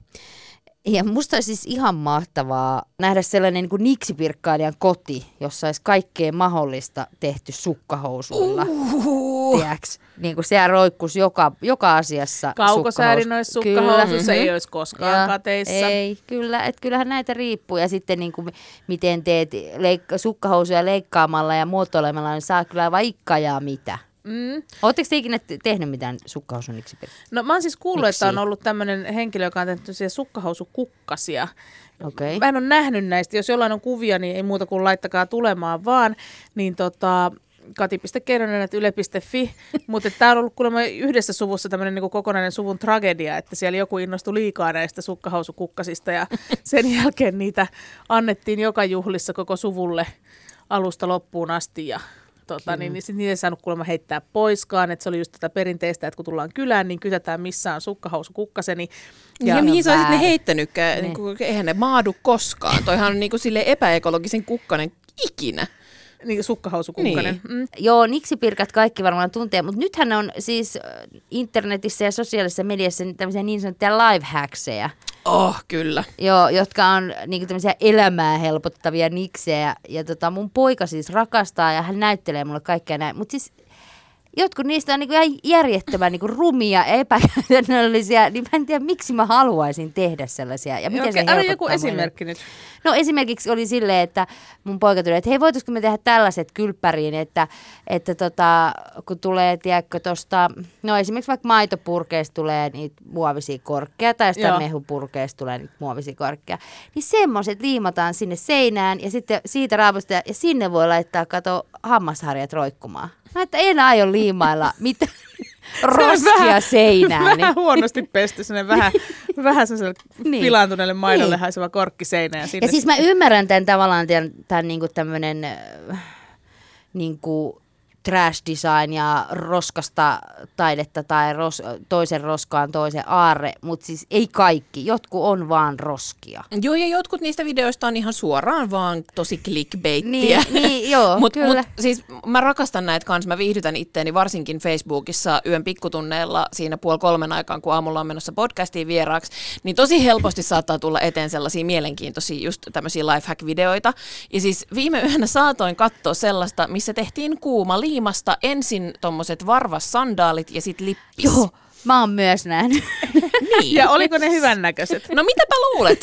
Ja musta olisi siis ihan mahtavaa nähdä sellainen niin niksipirkkailijan koti, jossa olisi kaikkea mahdollista tehty sukkahousuilla. Uhuhu. Niin kuin siellä roikkuisi joka, joka asiassa Kaukosäärin olisi sukkahousussa, ei olisi koskaan ja, kateissa. Ei, kyllä, että kyllähän näitä riippuu. Ja sitten niin kuin, miten teet leikka, sukkahousuja leikkaamalla ja muotoilemalla, niin saa kyllä vaikka ja mitä. Mm. Oletteko te ikinä tehnyt mitään sukkahousuniksi? No mä oon siis kuullut, Miksi? että on ollut tämmöinen henkilö, joka on tehnyt sukkahousukukkasia. Okay. Mä en ole nähnyt näistä. Jos jollain on kuvia, niin ei muuta kuin laittakaa tulemaan vaan. Niin tota, kati.keinonen.yle.fi, mutta tämä on ollut kuulemma yhdessä suvussa tämmöinen niin kokonainen suvun tragedia, että siellä joku innostui liikaa näistä sukkahousukukkasista ja sen jälkeen niitä annettiin joka juhlissa koko suvulle alusta loppuun asti ja tota, niin, niin sit niitä ei saanut kuulemma heittää poiskaan, että se oli just tätä perinteistä, että kun tullaan kylään, niin kysytään missä on sukkahousu kukkaseni. Ja, ja mihin sä olisit ne heittänytkään, niin. eihän ne maadu koskaan. Toihan on niin kuin sille epäekologisen kukkanen ikinä. Niin, sukkahousukukkanen. Niin. Mm. Joo, niksipirkat kaikki varmaan tuntee, mutta nythän on siis internetissä ja sosiaalisessa mediassa tämmöisiä niin sanottuja live hackseja. Oh, kyllä. Joo, jotka on niin tämmöisiä elämää helpottavia niksejä. Ja tota, mun poika siis rakastaa ja hän näyttelee mulle kaikkea näin. Mutta siis jotkut niistä on niin ihan järjettömän niin rumia ja epäkäytännöllisiä, niin mä en tiedä, miksi mä haluaisin tehdä sellaisia. Ja miten okay, se joku esimerkki nyt. No esimerkiksi oli silleen, että mun poika tuli, että hei voitaisiko me tehdä tällaiset kylppäriin, että, että tota, kun tulee, tiedätkö, tosta, no esimerkiksi vaikka maitopurkeista tulee niitä muovisia korkkeja tai sitä mehupurkeista tulee niitä muovisia korkkeja, niin semmoiset liimataan sinne seinään ja sitten siitä raapustetaan ja sinne voi laittaa, kato, hammasharjat roikkumaan. Mä että en aio liimailla mitä roskia vähän, seinään. Vähän niin. huonosti pesty, sellainen vähän, vähän sellaiselle niin. pilaantuneelle maidolle niin. haiseva korkki seinään. Ja, sinne. ja siis mä ymmärrän tämän tavallaan tämän, tämän niin kuin tämmöinen, niin kuin, trash design ja roskasta taidetta tai ros, toisen roskaan toisen aarre, mutta siis ei kaikki. Jotkut on vaan roskia. Joo, ja jotkut niistä videoista on ihan suoraan vaan tosi clickbaittiä. Niin, niin joo, mut, kyllä. Mut, siis mä rakastan näitä kanssa, mä viihdytän itteeni varsinkin Facebookissa yön pikkutunneilla siinä puoli kolmen aikaan, kun aamulla on menossa podcastiin vieraaksi, niin tosi helposti saattaa tulla eteen sellaisia mielenkiintoisia just tämmöisiä lifehack-videoita. Ja siis viime yönä saatoin katsoa sellaista, missä tehtiin kuuma liimasta ensin tommoset varvassandaalit ja sitten lippis. Joo, mä oon myös nähnyt. Niin. Ja oliko ne hyvännäköiset? No mitäpä luulet?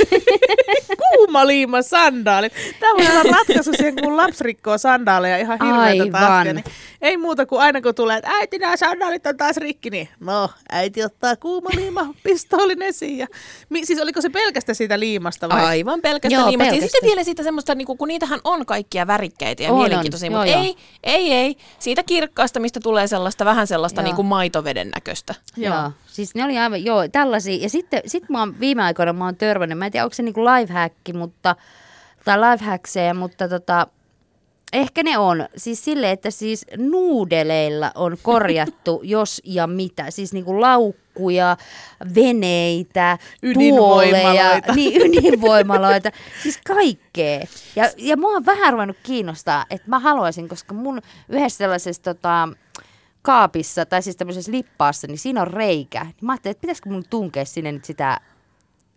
Kuuma liima sandaalit. Tämä voi olla ratkaisu siihen, kun lapsi rikkoo sandaaleja ihan hirveätä Aivan. tahtia. Niin ei muuta kuin aina kun tulee, että äiti nämä sandaalit on taas rikki, niin no äiti ottaa kuuma liima pistoolin esiin. Ja, mi, siis oliko se pelkästään siitä liimasta vai? Aivan pelkästään Joo, liimasta. Ja pelkästään. sitten vielä siitä semmoista, niinku, kun niitähän on kaikkia värikkäitä ja On, on. mielenkiintoisia, Joo, mutta joo. ei, ei, ei. Siitä kirkkaasta, mistä tulee sellaista vähän sellaista Joo. niinku maitoveden näköistä. Joo. Joo. Siis ne oli aivan, joo, tällaisia. Ja sitten sit mä oon viime aikoina mä oon törmännyt, mä en tiedä onko se niinku lifehacki, mutta, tai lifehackseja, mutta tota, ehkä ne on. Siis sille, että siis nuudeleilla on korjattu jos ja mitä. Siis niinku laukkuja, veneitä, tuoleja, niin ydinvoimaloita, siis kaikkea. Ja, ja mua on vähän ruvennut kiinnostaa, että mä haluaisin, koska mun yhdessä sellaisessa tota, kaapissa, tai siis tämmöisessä lippaassa, niin siinä on reikä. Niin mä ajattelin, että pitäisikö mun tunkea sinne nyt sitä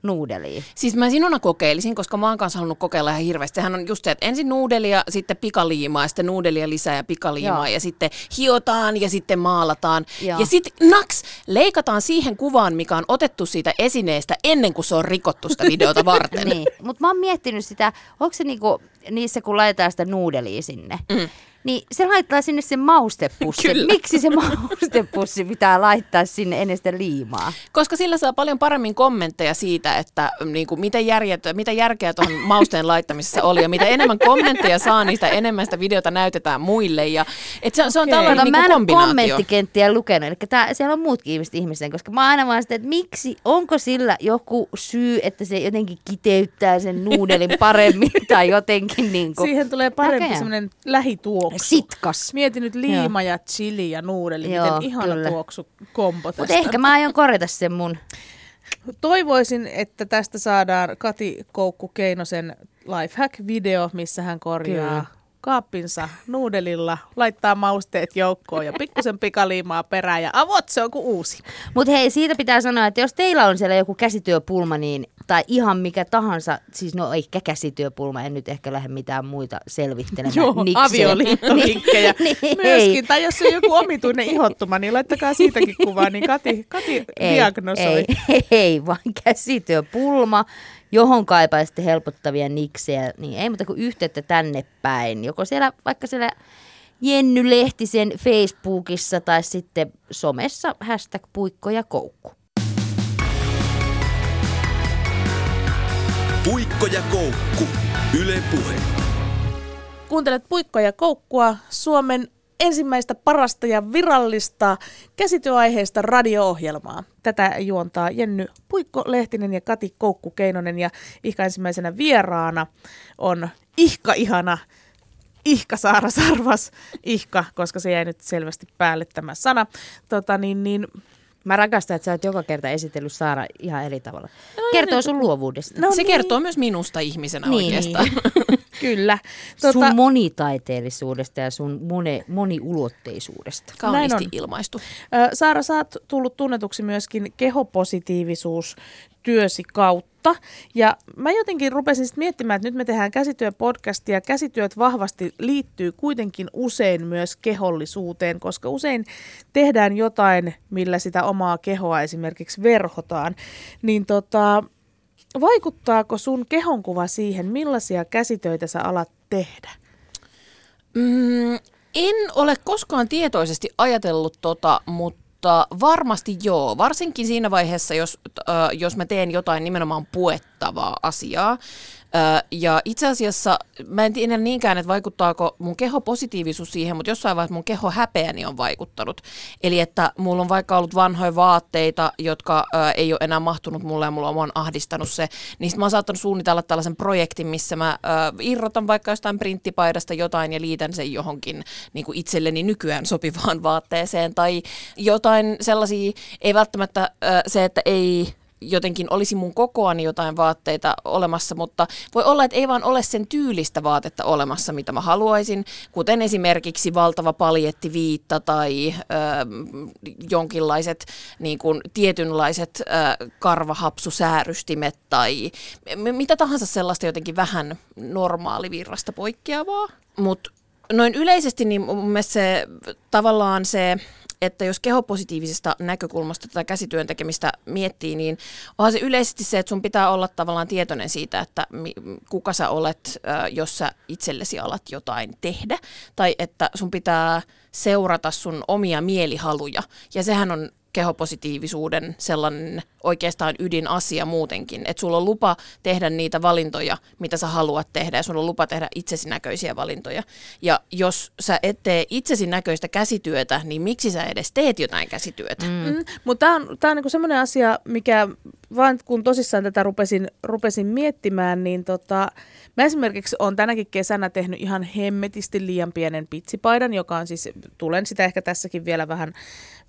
nuudelia. Siis mä sinuna kokeilisin, koska mä oon kanssa halunnut kokeilla ihan hirveästi. Sehän on just se, että ensin nuudelia, sitten pikaliimaa, sitten nuudelia lisää ja pikaliimaa, Joo. ja sitten hiotaan ja sitten maalataan. Joo. Ja sitten naks, leikataan siihen kuvaan, mikä on otettu siitä esineestä ennen kuin se on rikottu sitä videota varten. niin. Mutta mä oon miettinyt sitä, onko se niinku niissä, kun laitetaan sitä nuudelia sinne, mm. Niin se laittaa sinne sen maustepussi. Kyllä. Miksi se maustepussi pitää laittaa sinne ennen sitä liimaa? Koska sillä saa paljon paremmin kommentteja siitä, että mm, niin kuin, miten, järjet, mitä järkeä tuohon mausteen laittamisessa oli. Ja mitä enemmän kommentteja saa, niin sitä enemmän sitä videota näytetään muille. Ja, et se, on- se on Okei. tällainen niin mä kuin en ole kombinaatio. kommenttikenttiä lukenut, eli tää, siellä on muutkin ihmiset ihmisten, koska mä aina vaan sitä, että miksi, onko sillä joku syy, että se jotenkin kiteyttää sen nuudelin paremmin tai jotenkin niin kuin, Siihen tulee parempi semmoinen lähituoksu. sitkas. Mietin nyt liima ja chili ja nuudeli, Joo, miten ihana kyllä. tuoksu kombo Mutta tästä. ehkä mä aion korjata sen mun. Toivoisin, että tästä saadaan Kati Koukku Keinosen lifehack-video, missä hän korjaa Kyllä. Kaappinsa nuudelilla, laittaa mausteet joukkoon ja pikkusen pikaliimaa perään ja avot se on kuin uusi. Mutta hei, siitä pitää sanoa, että jos teillä on siellä joku käsityöpulma, niin, tai ihan mikä tahansa, siis no eikä käsityöpulma, en nyt ehkä lähde mitään muita selvittelemään. Joo, niksejä. avioliittovinkkejä niin, myöskin. hei. Tai jos on joku omituinen ihottuma, niin laittakaa siitäkin kuvaa, niin Kati, Kati Ei, diagnosoi. ei, ei, ei, vaan käsityöpulma, johon kaipaisitte helpottavia niksejä, niin ei muuta kuin yhteyttä tänne päin. Joko siellä, vaikka siellä Jenny Lehtisen Facebookissa tai sitten somessa hashtag puikko ja koukku. Puikko ja koukku. Yle Puhe. Kuuntelet Puikkoa ja Koukkua, Suomen ensimmäistä parasta ja virallista käsityöaiheista radio-ohjelmaa. Tätä juontaa Jenny Puikko-Lehtinen ja Kati Koukku-Keinonen ja ihka ensimmäisenä vieraana on ihka ihana Ihka Saara Sarvas, ihka, koska se jäi nyt selvästi päälle tämä sana. Tota, niin, niin, Mä rakastan, että sä oot joka kerta esitellyt Saara ihan eri tavalla. Kertoo sun luovuudesta. no se niin, kertoo myös minusta ihmisenä Niin. oikeastaan. Kyllä. Tota, Tota, sun monitaiteellisuudesta ja sun mone, moniulotteisuudesta. Kauniisti Näin on. ilmaistu. Saara, sä oot tullut tunnetuksi myöskin kehopositiivisuus työsi kautta. Ja mä jotenkin rupesin sitten miettimään, että nyt me tehdään käsityöpodcastia. ja Käsityöt vahvasti liittyy kuitenkin usein myös kehollisuuteen, koska usein tehdään jotain, millä sitä omaa kehoa esimerkiksi verhotaan. Niin tota, vaikuttaako sun kehonkuva siihen, millaisia käsitöitä sä alat tehdä? Mm, en ole koskaan tietoisesti ajatellut tota, mutta varmasti joo. Varsinkin siinä vaiheessa, jos, äh, jos mä teen jotain nimenomaan puettua vaikuttavaa Ja itse asiassa mä en tiedä niinkään, että vaikuttaako mun keho positiivisuus siihen, mutta jossain vaiheessa mun keho häpeäni on vaikuttanut. Eli että mulla on vaikka ollut vanhoja vaatteita, jotka ää, ei ole enää mahtunut mulle ja mulla on ahdistanut se, niin mä oon saattanut suunnitella tällaisen projektin, missä mä ää, irrotan vaikka jostain printtipaidasta jotain ja liitän sen johonkin niin kuin itselleni nykyään sopivaan vaatteeseen tai jotain sellaisia, ei välttämättä ää, se, että ei jotenkin olisi mun kokoani jotain vaatteita olemassa, mutta voi olla, että ei vaan ole sen tyylistä vaatetta olemassa, mitä mä haluaisin, kuten esimerkiksi valtava paljettiviitta tai ö, jonkinlaiset niin kuin, tietynlaiset ö, karvahapsusäärystimet tai mitä tahansa sellaista jotenkin vähän normaalivirrasta poikkeavaa. Mutta noin yleisesti niin mun mielestä se tavallaan se että jos kehopositiivisesta näkökulmasta tätä käsityön tekemistä miettii, niin onhan se yleisesti se, että sun pitää olla tavallaan tietoinen siitä, että kuka sä olet, jos sä itsellesi alat jotain tehdä, tai että sun pitää seurata sun omia mielihaluja. Ja sehän on kehopositiivisuuden sellainen oikeastaan ydinasia muutenkin, että sulla on lupa tehdä niitä valintoja, mitä sä haluat tehdä ja sulla on lupa tehdä itsesi näköisiä valintoja. Ja jos sä et tee itsesi näköistä käsityötä, niin miksi sä edes teet jotain käsityötä? Mm. Mm, mutta tämä on, tää on niinku semmoinen asia, mikä vaan kun tosissaan tätä rupesin, rupesin miettimään, niin tota, mä esimerkiksi olen tänäkin kesänä tehnyt ihan hemmetisti liian pienen pitsipaidan, joka on siis, tulen sitä ehkä tässäkin vielä vähän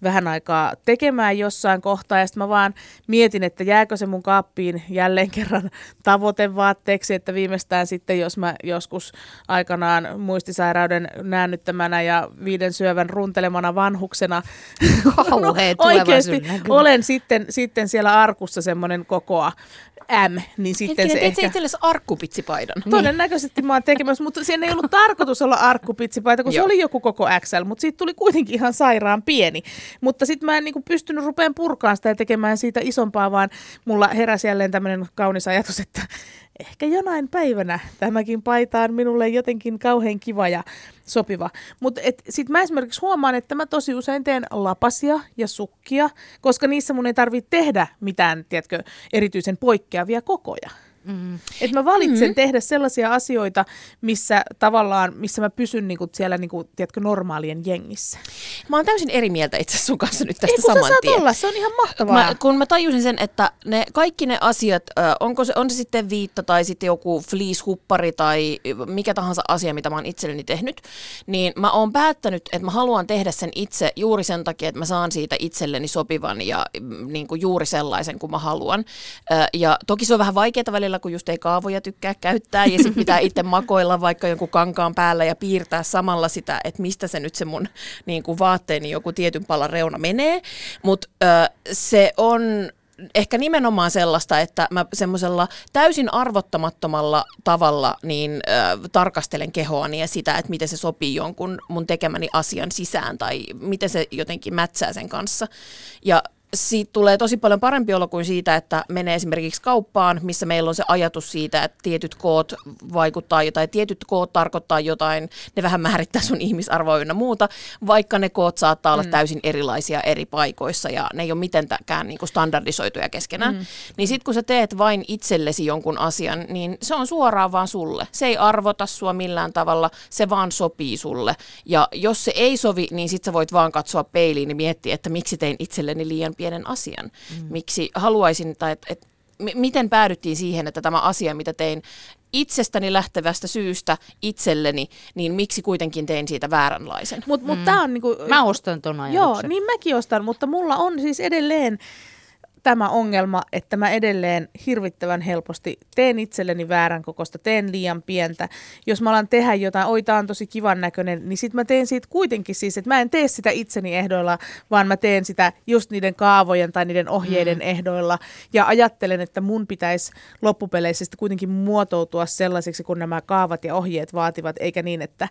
vähän aikaa tekemään jossain kohtaa ja sitten mä vaan mietin, että jääkö se mun kaappiin jälleen kerran tavoitevaatteeksi, että viimeistään sitten, jos mä joskus aikanaan muistisairauden näännyttämänä ja viiden syövän runtelemana vanhuksena oikeasti olen sitten, sitten siellä arkussa semmoinen kokoa M, niin sitten Hetkinen, se ehkä... itsellesi arkkupitsipaidan? Todennäköisesti mä oon tekemässä, mutta siinä ei ollut tarkoitus olla arkkupitsipaita, kun se oli joku koko XL, mutta siitä tuli kuitenkin ihan sairaan pieni. Mutta sitten mä en niin pystynyt rupeen purkaan sitä ja tekemään siitä isompaa, vaan mulla heräsi jälleen tämmöinen kaunis ajatus, että ehkä jonain päivänä tämäkin paita on minulle jotenkin kauhean kiva ja sopiva. Mutta sitten mä esimerkiksi huomaan, että mä tosi usein teen lapasia ja sukkia, koska niissä mun ei tarvitse tehdä mitään, tiedätkö, erityisen poikkeavia kokoja. Mm. Että mä valitsen mm. tehdä sellaisia asioita, missä tavallaan, missä mä pysyn niinku siellä niinku, tiedätkö, normaalien jengissä. Mä oon täysin eri mieltä itse sun kanssa nyt tästä Ei, saman sä tien. Olla, se on ihan mahtavaa. Mä, kun mä tajusin sen, että ne, kaikki ne asiat, onko se, on se sitten viitta tai sitten joku fleece-huppari tai mikä tahansa asia, mitä mä oon itselleni tehnyt, niin mä oon päättänyt, että mä haluan tehdä sen itse juuri sen takia, että mä saan siitä itselleni sopivan ja mm, niin kuin juuri sellaisen kuin mä haluan. Ja toki se on vähän vaikeaa välillä välillä, kun just ei kaavoja tykkää käyttää ja sitten pitää itse makoilla vaikka jonkun kankaan päällä ja piirtää samalla sitä, että mistä se nyt se mun niin kuin vaatteeni joku tietyn palan reuna menee. Mutta se on ehkä nimenomaan sellaista, että mä semmoisella täysin arvottamattomalla tavalla niin äh, tarkastelen kehoani ja sitä, että miten se sopii jonkun mun tekemäni asian sisään tai miten se jotenkin mätsää sen kanssa. Ja siitä tulee tosi paljon parempi olo kuin siitä, että menee esimerkiksi kauppaan, missä meillä on se ajatus siitä, että tietyt koot vaikuttaa jotain, tietyt koot tarkoittaa jotain, ne vähän määrittää sun ihmisarvoa ynnä muuta, vaikka ne koot saattaa olla mm. täysin erilaisia eri paikoissa ja ne ei ole mitenkään niin kuin standardisoituja keskenään. Mm. Niin sitten kun sä teet vain itsellesi jonkun asian, niin se on suoraan vaan sulle. Se ei arvota sua millään tavalla, se vaan sopii sulle. Ja jos se ei sovi, niin sit sä voit vaan katsoa peiliin ja miettiä, että miksi tein itselleni liian pienen asian. Mm. Miksi haluaisin, tai et, et, m- miten päädyttiin siihen, että tämä asia, mitä tein itsestäni lähtevästä syystä itselleni, niin miksi kuitenkin tein siitä vääränlaisen? Mut, mut mm. tää on niinku, Mä ostan ton ajatuksen. Joo, niin mäkin ostan, mutta mulla on siis edelleen tämä ongelma, että mä edelleen hirvittävän helposti teen itselleni väärän kokosta, teen liian pientä. Jos mä alan tehdä jotain, oi tää on tosi kivan näköinen, niin sit mä teen siitä kuitenkin siis, että mä en tee sitä itseni ehdoilla, vaan mä teen sitä just niiden kaavojen tai niiden ohjeiden mm. ehdoilla. Ja ajattelen, että mun pitäisi loppupeleissä kuitenkin muotoutua sellaisiksi, kun nämä kaavat ja ohjeet vaativat, eikä niin, että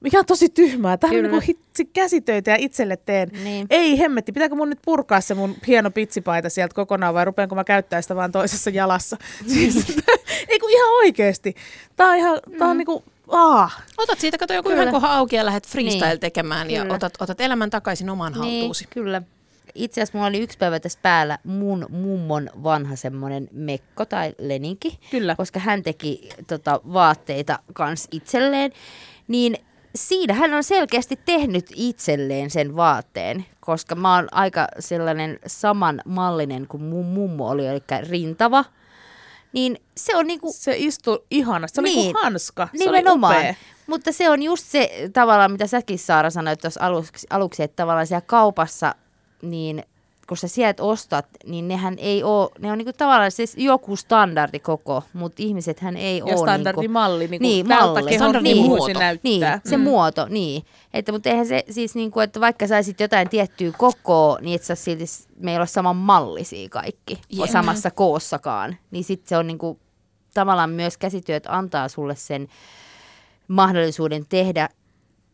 mikä on tosi tyhmää. Tämä on niin hitsi käsitöitä ja itselle teen. Niin. Ei hemmetti, pitääkö mun nyt purkaa se mun hieno pitsipaita sieltä kokonaan vai rupeanko mä käyttää sitä vaan toisessa jalassa? Siis, ei kun ihan oikeesti. Tää on ihan, tää on mm. niinku, Ah. Otat siitä, kato joku yhden kohan auki ja lähdet freestyle niin. tekemään ja otat, otat elämän takaisin omaan niin, haltuusi. Kyllä. itse asiassa mulla oli yksi päivä tässä päällä mun mummon vanha semmoinen mekko tai leninki. Kyllä. Koska hän teki tota, vaatteita kans itselleen. Niin siinä hän on selkeästi tehnyt itselleen sen vaatteen, koska mä oon aika sellainen samanmallinen kuin mun mummo oli, eli rintava. Niin se on niinku... Se istuu ihanasti, se on niin, niinku hanska, nimenomaan. se oli upea. Mutta se on just se tavallaan, mitä säkin Saara sanoit tuossa aluksi, aluksi, että tavallaan siellä kaupassa, niin kun sä sieltä ostat, niin nehän ei ole, ne on niinku tavallaan siis joku standardikoko, mutta ihmisethän ei ja ole. standardimalli, niinku, niin, niin malli. Standardimuoto. Niin, niin, se mm. muoto, niin. Että, mutta eihän se siis niin kuin, että vaikka saisit jotain tiettyä kokoa, niin et sä silti, me ei ole saman mallisia kaikki, yeah. samassa koossakaan. Niin sitten se on niin kuin, tavallaan myös käsityöt antaa sulle sen mahdollisuuden tehdä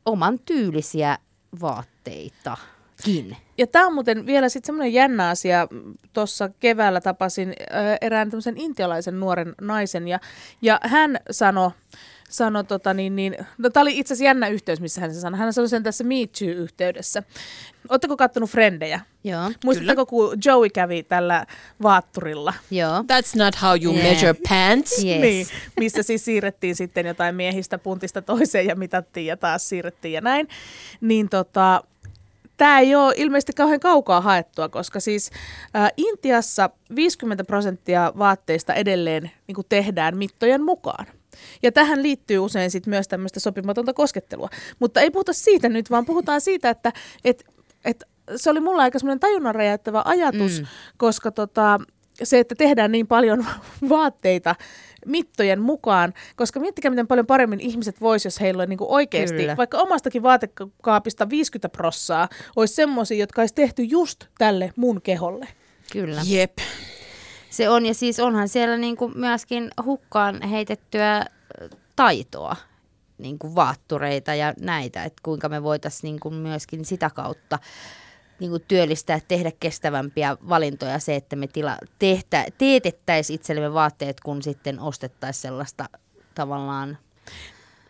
oman tyylisiä vaatteitakin. Ja tämä on muuten vielä sitten semmoinen jännä asia. Tuossa keväällä tapasin erään tämmöisen intialaisen nuoren naisen ja, ja hän sanoi, sano, tota, niin, niin, no, tämä oli itse asiassa jännä yhteys, missä hän se sanoi. Hän sanoi sen tässä Me Too-yhteydessä. Oletteko kattonut Frendejä? Joo. Muistatteko, kun Joey kävi tällä vaatturilla? Joo. That's not how you yeah. measure pants. Yes. Niin, missä siis siirrettiin sitten jotain miehistä puntista toiseen ja mitattiin ja taas siirrettiin ja näin. Niin tota, tämä ei ole ilmeisesti kauhean kaukaa haettua, koska siis ä, Intiassa 50 prosenttia vaatteista edelleen niin tehdään mittojen mukaan. Ja tähän liittyy usein sit myös tämmöistä sopimatonta koskettelua. Mutta ei puhuta siitä nyt, vaan puhutaan siitä, että et, et se oli mulla aika semmoinen tajunnan räjäyttävä ajatus, mm. koska tota, se, että tehdään niin paljon vaatteita mittojen mukaan, koska miettikää, miten paljon paremmin ihmiset vois, jos heillä on niin oikeasti, Kyllä. vaikka omastakin vaatekaapista 50 prossaa, olisi semmoisia, jotka olisi tehty just tälle mun keholle. Kyllä. Jep. Se on, ja siis onhan siellä niin kuin myöskin hukkaan heitettyä taitoa, niin kuin vaattureita ja näitä, että kuinka me voitaisiin niin kuin myöskin sitä kautta niin kuin työllistää, tehdä kestävämpiä valintoja se, että me tila, tehtä, teetettäisiin itsellemme vaatteet, kun sitten ostettaisiin sellaista tavallaan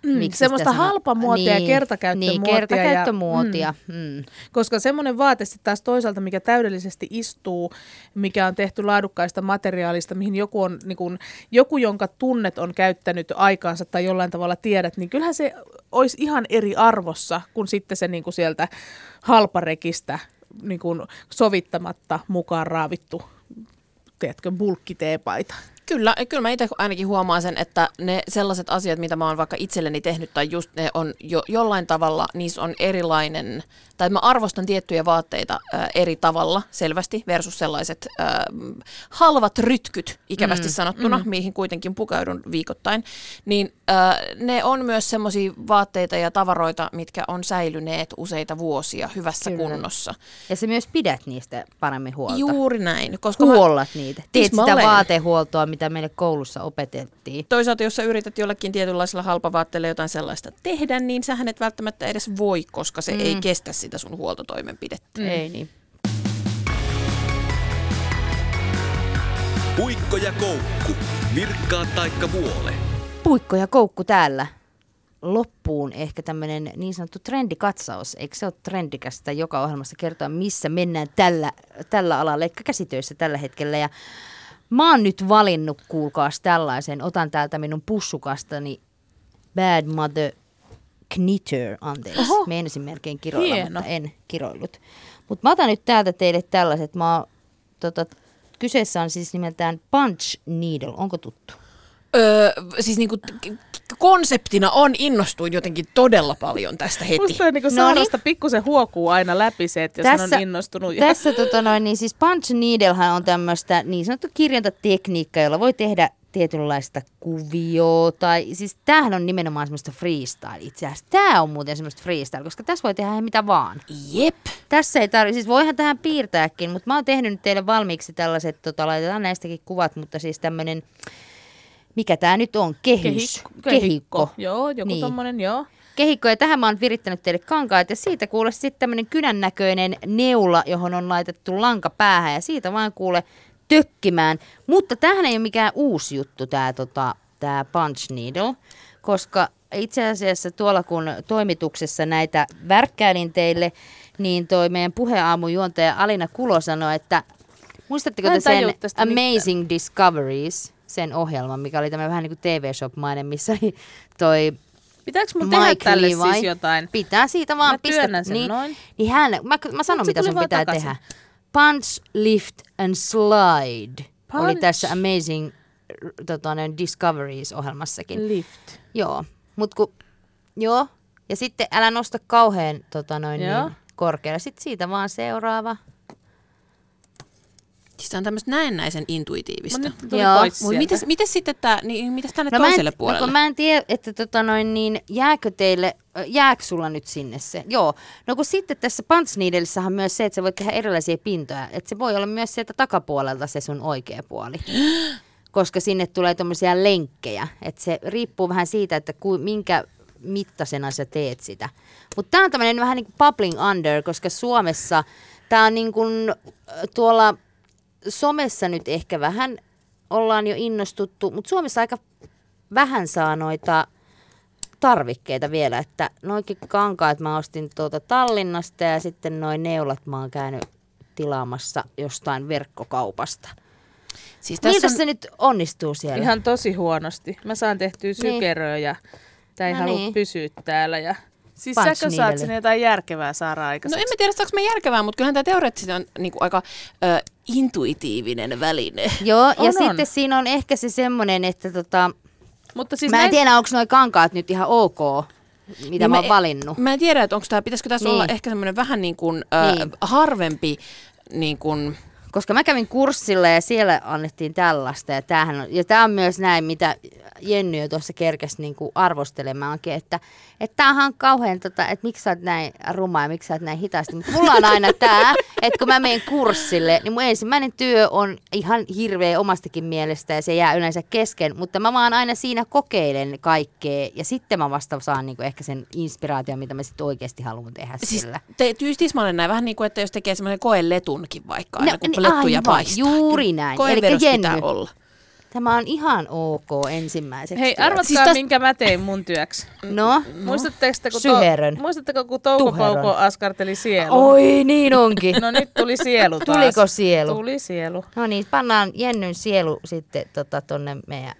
Mm, Miksi semmoista halpamuotia niin, ja kertakäyttömuotia. Niin, kertakäyttömuotia. Ja, mm, mm. Koska semmoinen vaate sitten taas toisaalta, mikä täydellisesti istuu, mikä on tehty laadukkaista materiaalista, mihin joku, on, niin kun, joku jonka tunnet on käyttänyt aikaansa tai jollain tavalla tiedät, niin kyllähän se olisi ihan eri arvossa kuin sitten se niin kuin sieltä halparekistä niin kuin sovittamatta mukaan raavittu, tiedätkö, bulkkiteepaita. Kyllä, kyllä mä itse ainakin huomaan sen, että ne sellaiset asiat, mitä mä oon vaikka itselleni tehnyt tai just ne on jo, jollain tavalla, niissä on erilainen, tai mä arvostan tiettyjä vaatteita ä, eri tavalla selvästi versus sellaiset ä, halvat rytkyt, ikävästi mm, sanottuna, mm. mihin kuitenkin pukeudun viikoittain, niin ne on myös semmoisia vaatteita ja tavaroita, mitkä on säilyneet useita vuosia hyvässä Kyllä. kunnossa. Ja se myös pidät niistä paremmin huolta. Juuri näin. Koska Huollat mä, niitä. Teet sitä olen. vaatehuoltoa, mitä meille koulussa opetettiin. Toisaalta, jos sä yrität jollekin tietynlaisella halpavaatteella jotain sellaista tehdä, niin sähän et välttämättä edes voi, koska se mm. ei kestä sitä sun huoltotoimenpidettä. Mm. Ei niin. Puikko ja koukku, virkkaa taikka vuole. Puikko ja koukku täällä. Loppuun ehkä tämmöinen niin sanottu trendikatsaus. Eikö se ole trendikästä joka ohjelmassa kertoa, missä mennään tällä, tällä alalla, eli käsitöissä tällä hetkellä. Ja Mä oon nyt valinnut, kuulkaas tällaisen. Otan täältä minun pussukastani Bad Mother Knitter, anteeksi. Oho. Meinasin melkein kiroilla, Hieno. mutta en kiroillut. Mutta mä otan nyt täältä teille tällaiset. Mä tota, kyseessä on siis nimeltään Punch Needle. Onko tuttu? Öö, siis niinku konseptina on innostuin jotenkin todella paljon tästä heti. Musta on niinku no niin. pikkusen huokuu aina läpi se, että jos tässä, on innostunut. Tässä tota noin, niin siis Punch Needlehan on tämmöistä niin sanottu kirjantatekniikkaa, jolla voi tehdä tietynlaista kuvioa, tai siis tämähän on nimenomaan semmoista freestyle itse asiassa. Tämä on muuten semmoista freestyle, koska tässä voi tehdä mitä vaan. Jep. Tässä ei tarvitse, siis voihan tähän piirtääkin, mutta mä oon tehnyt nyt teille valmiiksi tällaiset, tota, laitetaan näistäkin kuvat, mutta siis tämmöinen mikä tämä nyt on, kehys, kehikko. kehikko. kehikko. Joo, joku niin. tommonen, joo. Kehikko, ja tähän mä oon virittänyt teille kankaat, ja siitä kuule sitten tämmöinen kynän näköinen neula, johon on laitettu lanka päähän, ja siitä vaan kuule tökkimään. Mutta tähän ei ole mikään uusi juttu, tämä tota, tää punch needle, koska itse asiassa tuolla kun toimituksessa näitä värkkäilin teille, niin toi meidän puheaamujuontaja Alina Kulo sanoi, että muistatteko te sen Amazing mitään. Discoveries, sen ohjelman, mikä oli tämä vähän niin kuin TV-shop-mainen, missä oli toi Pitääkö mun tehdä Mike tälle Levi. siis jotain? Pitää siitä vaan pistää. sen niin, noin. Niin hän, mä, mä sanon mitä sun pitää takaisin. tehdä. Punch, lift and slide Punch. oli tässä Amazing tota, Discoveries-ohjelmassakin. Lift. Joo, mut ku, joo, ja sitten älä nosta kauhean tota, noin, niin, korkealle. Sitten siitä vaan seuraava. Siis on tämmöistä näennäisen intuitiivista. Joo. Mut mites, mites sitten tää, niin mitäs tänne no toiselle en, puolelle? No mä en tiedä, että tota noin, niin jääkö teille, jääkö sulla nyt sinne se? Joo. No kun sitten tässä Punch on myös se, että sä voit tehdä erilaisia pintoja. Että se voi olla myös sieltä takapuolelta se sun oikea puoli. Koska sinne tulee tämmöisiä lenkkejä. Että se riippuu vähän siitä, että ku, minkä mittasena sä teet sitä. Mutta tämä on tämmöinen vähän niin kuin bubbling under, koska Suomessa tämä on niin kuin tuolla somessa nyt ehkä vähän ollaan jo innostuttu, mutta Suomessa aika vähän saa noita tarvikkeita vielä, että noikin kankaat mä ostin tuolta Tallinnasta ja sitten noin neulat mä oon käynyt tilaamassa jostain verkkokaupasta. Siis Miltä on... se nyt onnistuu siellä? Ihan tosi huonosti. Mä saan tehtyä niin. sykeröä niin. ja tää ei no halua niin. pysyä täällä ja Siis säkö saat sinne jotain järkevää saada aikaiseksi? No en mä tiedä, saanko mä järkevää, mutta kyllähän tämä teoreettisesti on niin kuin aika ö, intuitiivinen väline. Joo, ja on, sitten on. siinä on ehkä se semmoinen, että tota, mutta siis mä en näin... tiedä, onko nuo kankaat nyt ihan ok, mitä niin mä oon valinnut. Mä en tiedä, että onko tämä, pitäisikö tässä niin. olla ehkä semmoinen vähän niin kuin, ö, niin. harvempi niin kuin, koska mä kävin kurssilla ja siellä annettiin tällaista. Ja, tämähän on, ja tämä on myös näin, mitä Jenny jo tuossa kerkesi niin kuin arvostelemaankin, että että tämähän on kauhean, tota, että miksi sä oot näin ruma ja miksi sä oot näin hitaasti. Mutta mulla on aina tämä, että kun mä menen kurssille, niin mun ensimmäinen työ on ihan hirveä omastakin mielestä ja se jää yleensä kesken. Mutta mä vaan aina siinä kokeilen kaikkea ja sitten mä vasta saan niin kuin ehkä sen inspiraation, mitä mä sitten oikeasti haluan tehdä siis sillä. Te, tismalleen näin vähän niin kuin, että jos tekee semmoinen koeletunkin vaikka aina, no, kun niin, lettuja paistaa. Juuri näin. Eli pitää olla. Tämä on ihan ok ensimmäiseksi Hei, arvatkaa, siis tästä... minkä mä tein mun työksi. No? Muistatteko, kun, to... Muistatteko, kun Touko Pauko askarteli sielu? Oi, niin onkin. no nyt tuli sielu taas. Tuliko sielu? Tuli sielu. No niin, pannaan Jennyn sielu sitten tota, tonne meidän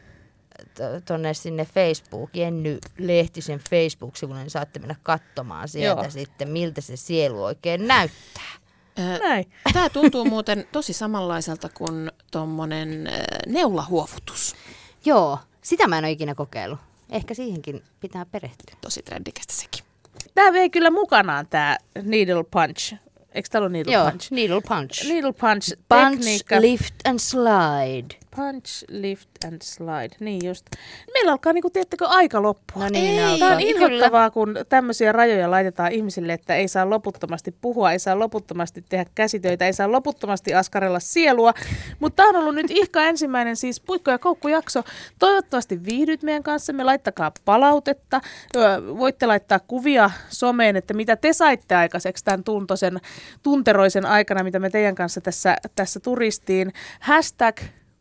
tonne sinne Facebook, Jenny Lehtisen Facebook-sivulle, niin saatte mennä katsomaan sieltä Joo. sitten, miltä se sielu oikein näyttää. Näin. Tämä tuntuu muuten tosi samanlaiselta kuin tuommoinen neulahuovutus. Joo, sitä mä en ole ikinä kokeillut. Ehkä siihenkin pitää perehtyä. Tosi trendikästä sekin. Tämä vei kyllä mukanaan tämä needle punch. Eikö täällä ole needle Joo, punch? needle punch. Needle punch. Punch, tekniikka. lift and slide. Punch, lift and slide. Niin just. Meillä alkaa, niin kuin, tiedättekö, aika loppua. No niin, ei, Tämä on inhottavaa, kun tämmöisiä rajoja laitetaan ihmisille, että ei saa loputtomasti puhua, ei saa loputtomasti tehdä käsitöitä, ei saa loputtomasti askarella sielua. Mutta tämä on ollut nyt ihka ensimmäinen siis Puikko ja Koukku-jakso. Toivottavasti viihdyt meidän kanssa. Me laittakaa palautetta. Voitte laittaa kuvia someen, että mitä te saitte aikaiseksi tämän tuntoisen, tunteroisen aikana, mitä me teidän kanssa tässä, tässä turistiin. Hashtag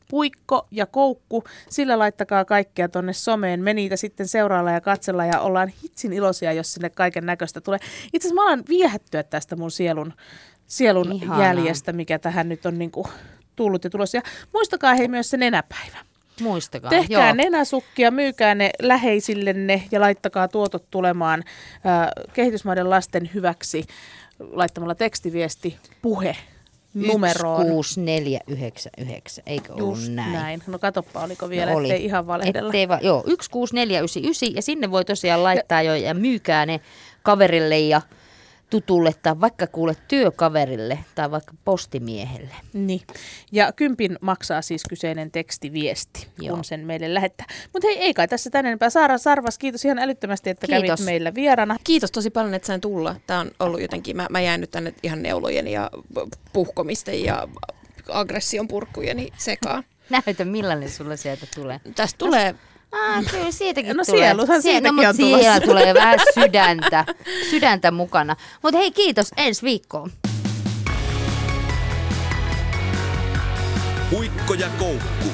puikko ja koukku, sillä laittakaa kaikkea tonne someen. Me niitä sitten seuraalla ja katsella ja ollaan hitsin iloisia, jos sinne kaiken näköistä tulee. Itse asiassa mä alan viehättyä tästä mun sielun, sielun jäljestä, mikä tähän nyt on niinku tullut ja tulossa. Ja muistakaa hei myös se nenäpäivä. Muistakaa, Tehkää joo. nenäsukkia, myykää ne läheisillenne ja laittakaa tuotot tulemaan äh, kehitysmaiden lasten hyväksi laittamalla tekstiviesti puhe numeroon. 16499, eikö ollut Just näin? näin. No katoppa, oliko vielä, no oli. ettei ihan valehdella. Ettei va- joo, 16499 ja sinne voi tosiaan laittaa ja, jo ja myykää ne kaverille ja tutulle tai vaikka kuule työkaverille tai vaikka postimiehelle. Niin. Ja kympin maksaa siis kyseinen tekstiviesti, Joo. kun sen meille lähettää. Mutta hei, ei kai tässä tänne enempää. Saara Sarvas, kiitos ihan älyttömästi, että kiitos. kävit meillä vierana. Kiitos tosi paljon, että sain tulla. Tämä on ollut jotenkin, mä, mä jäin nyt tänne ihan neulojen ja puhkomisten ja aggression purkkujeni sekaan. Näytä, millainen sulla sieltä tulee. Tästä tulee Ah, kyllä siitäkin no, tulee. Sieluhan siitäkin no, on siellä tulee vähän sydäntä, sydäntä mukana. Mutta hei, kiitos. Ensi viikkoon. Puikko ja koukku.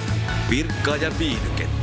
Virkkaa ja viihdyket.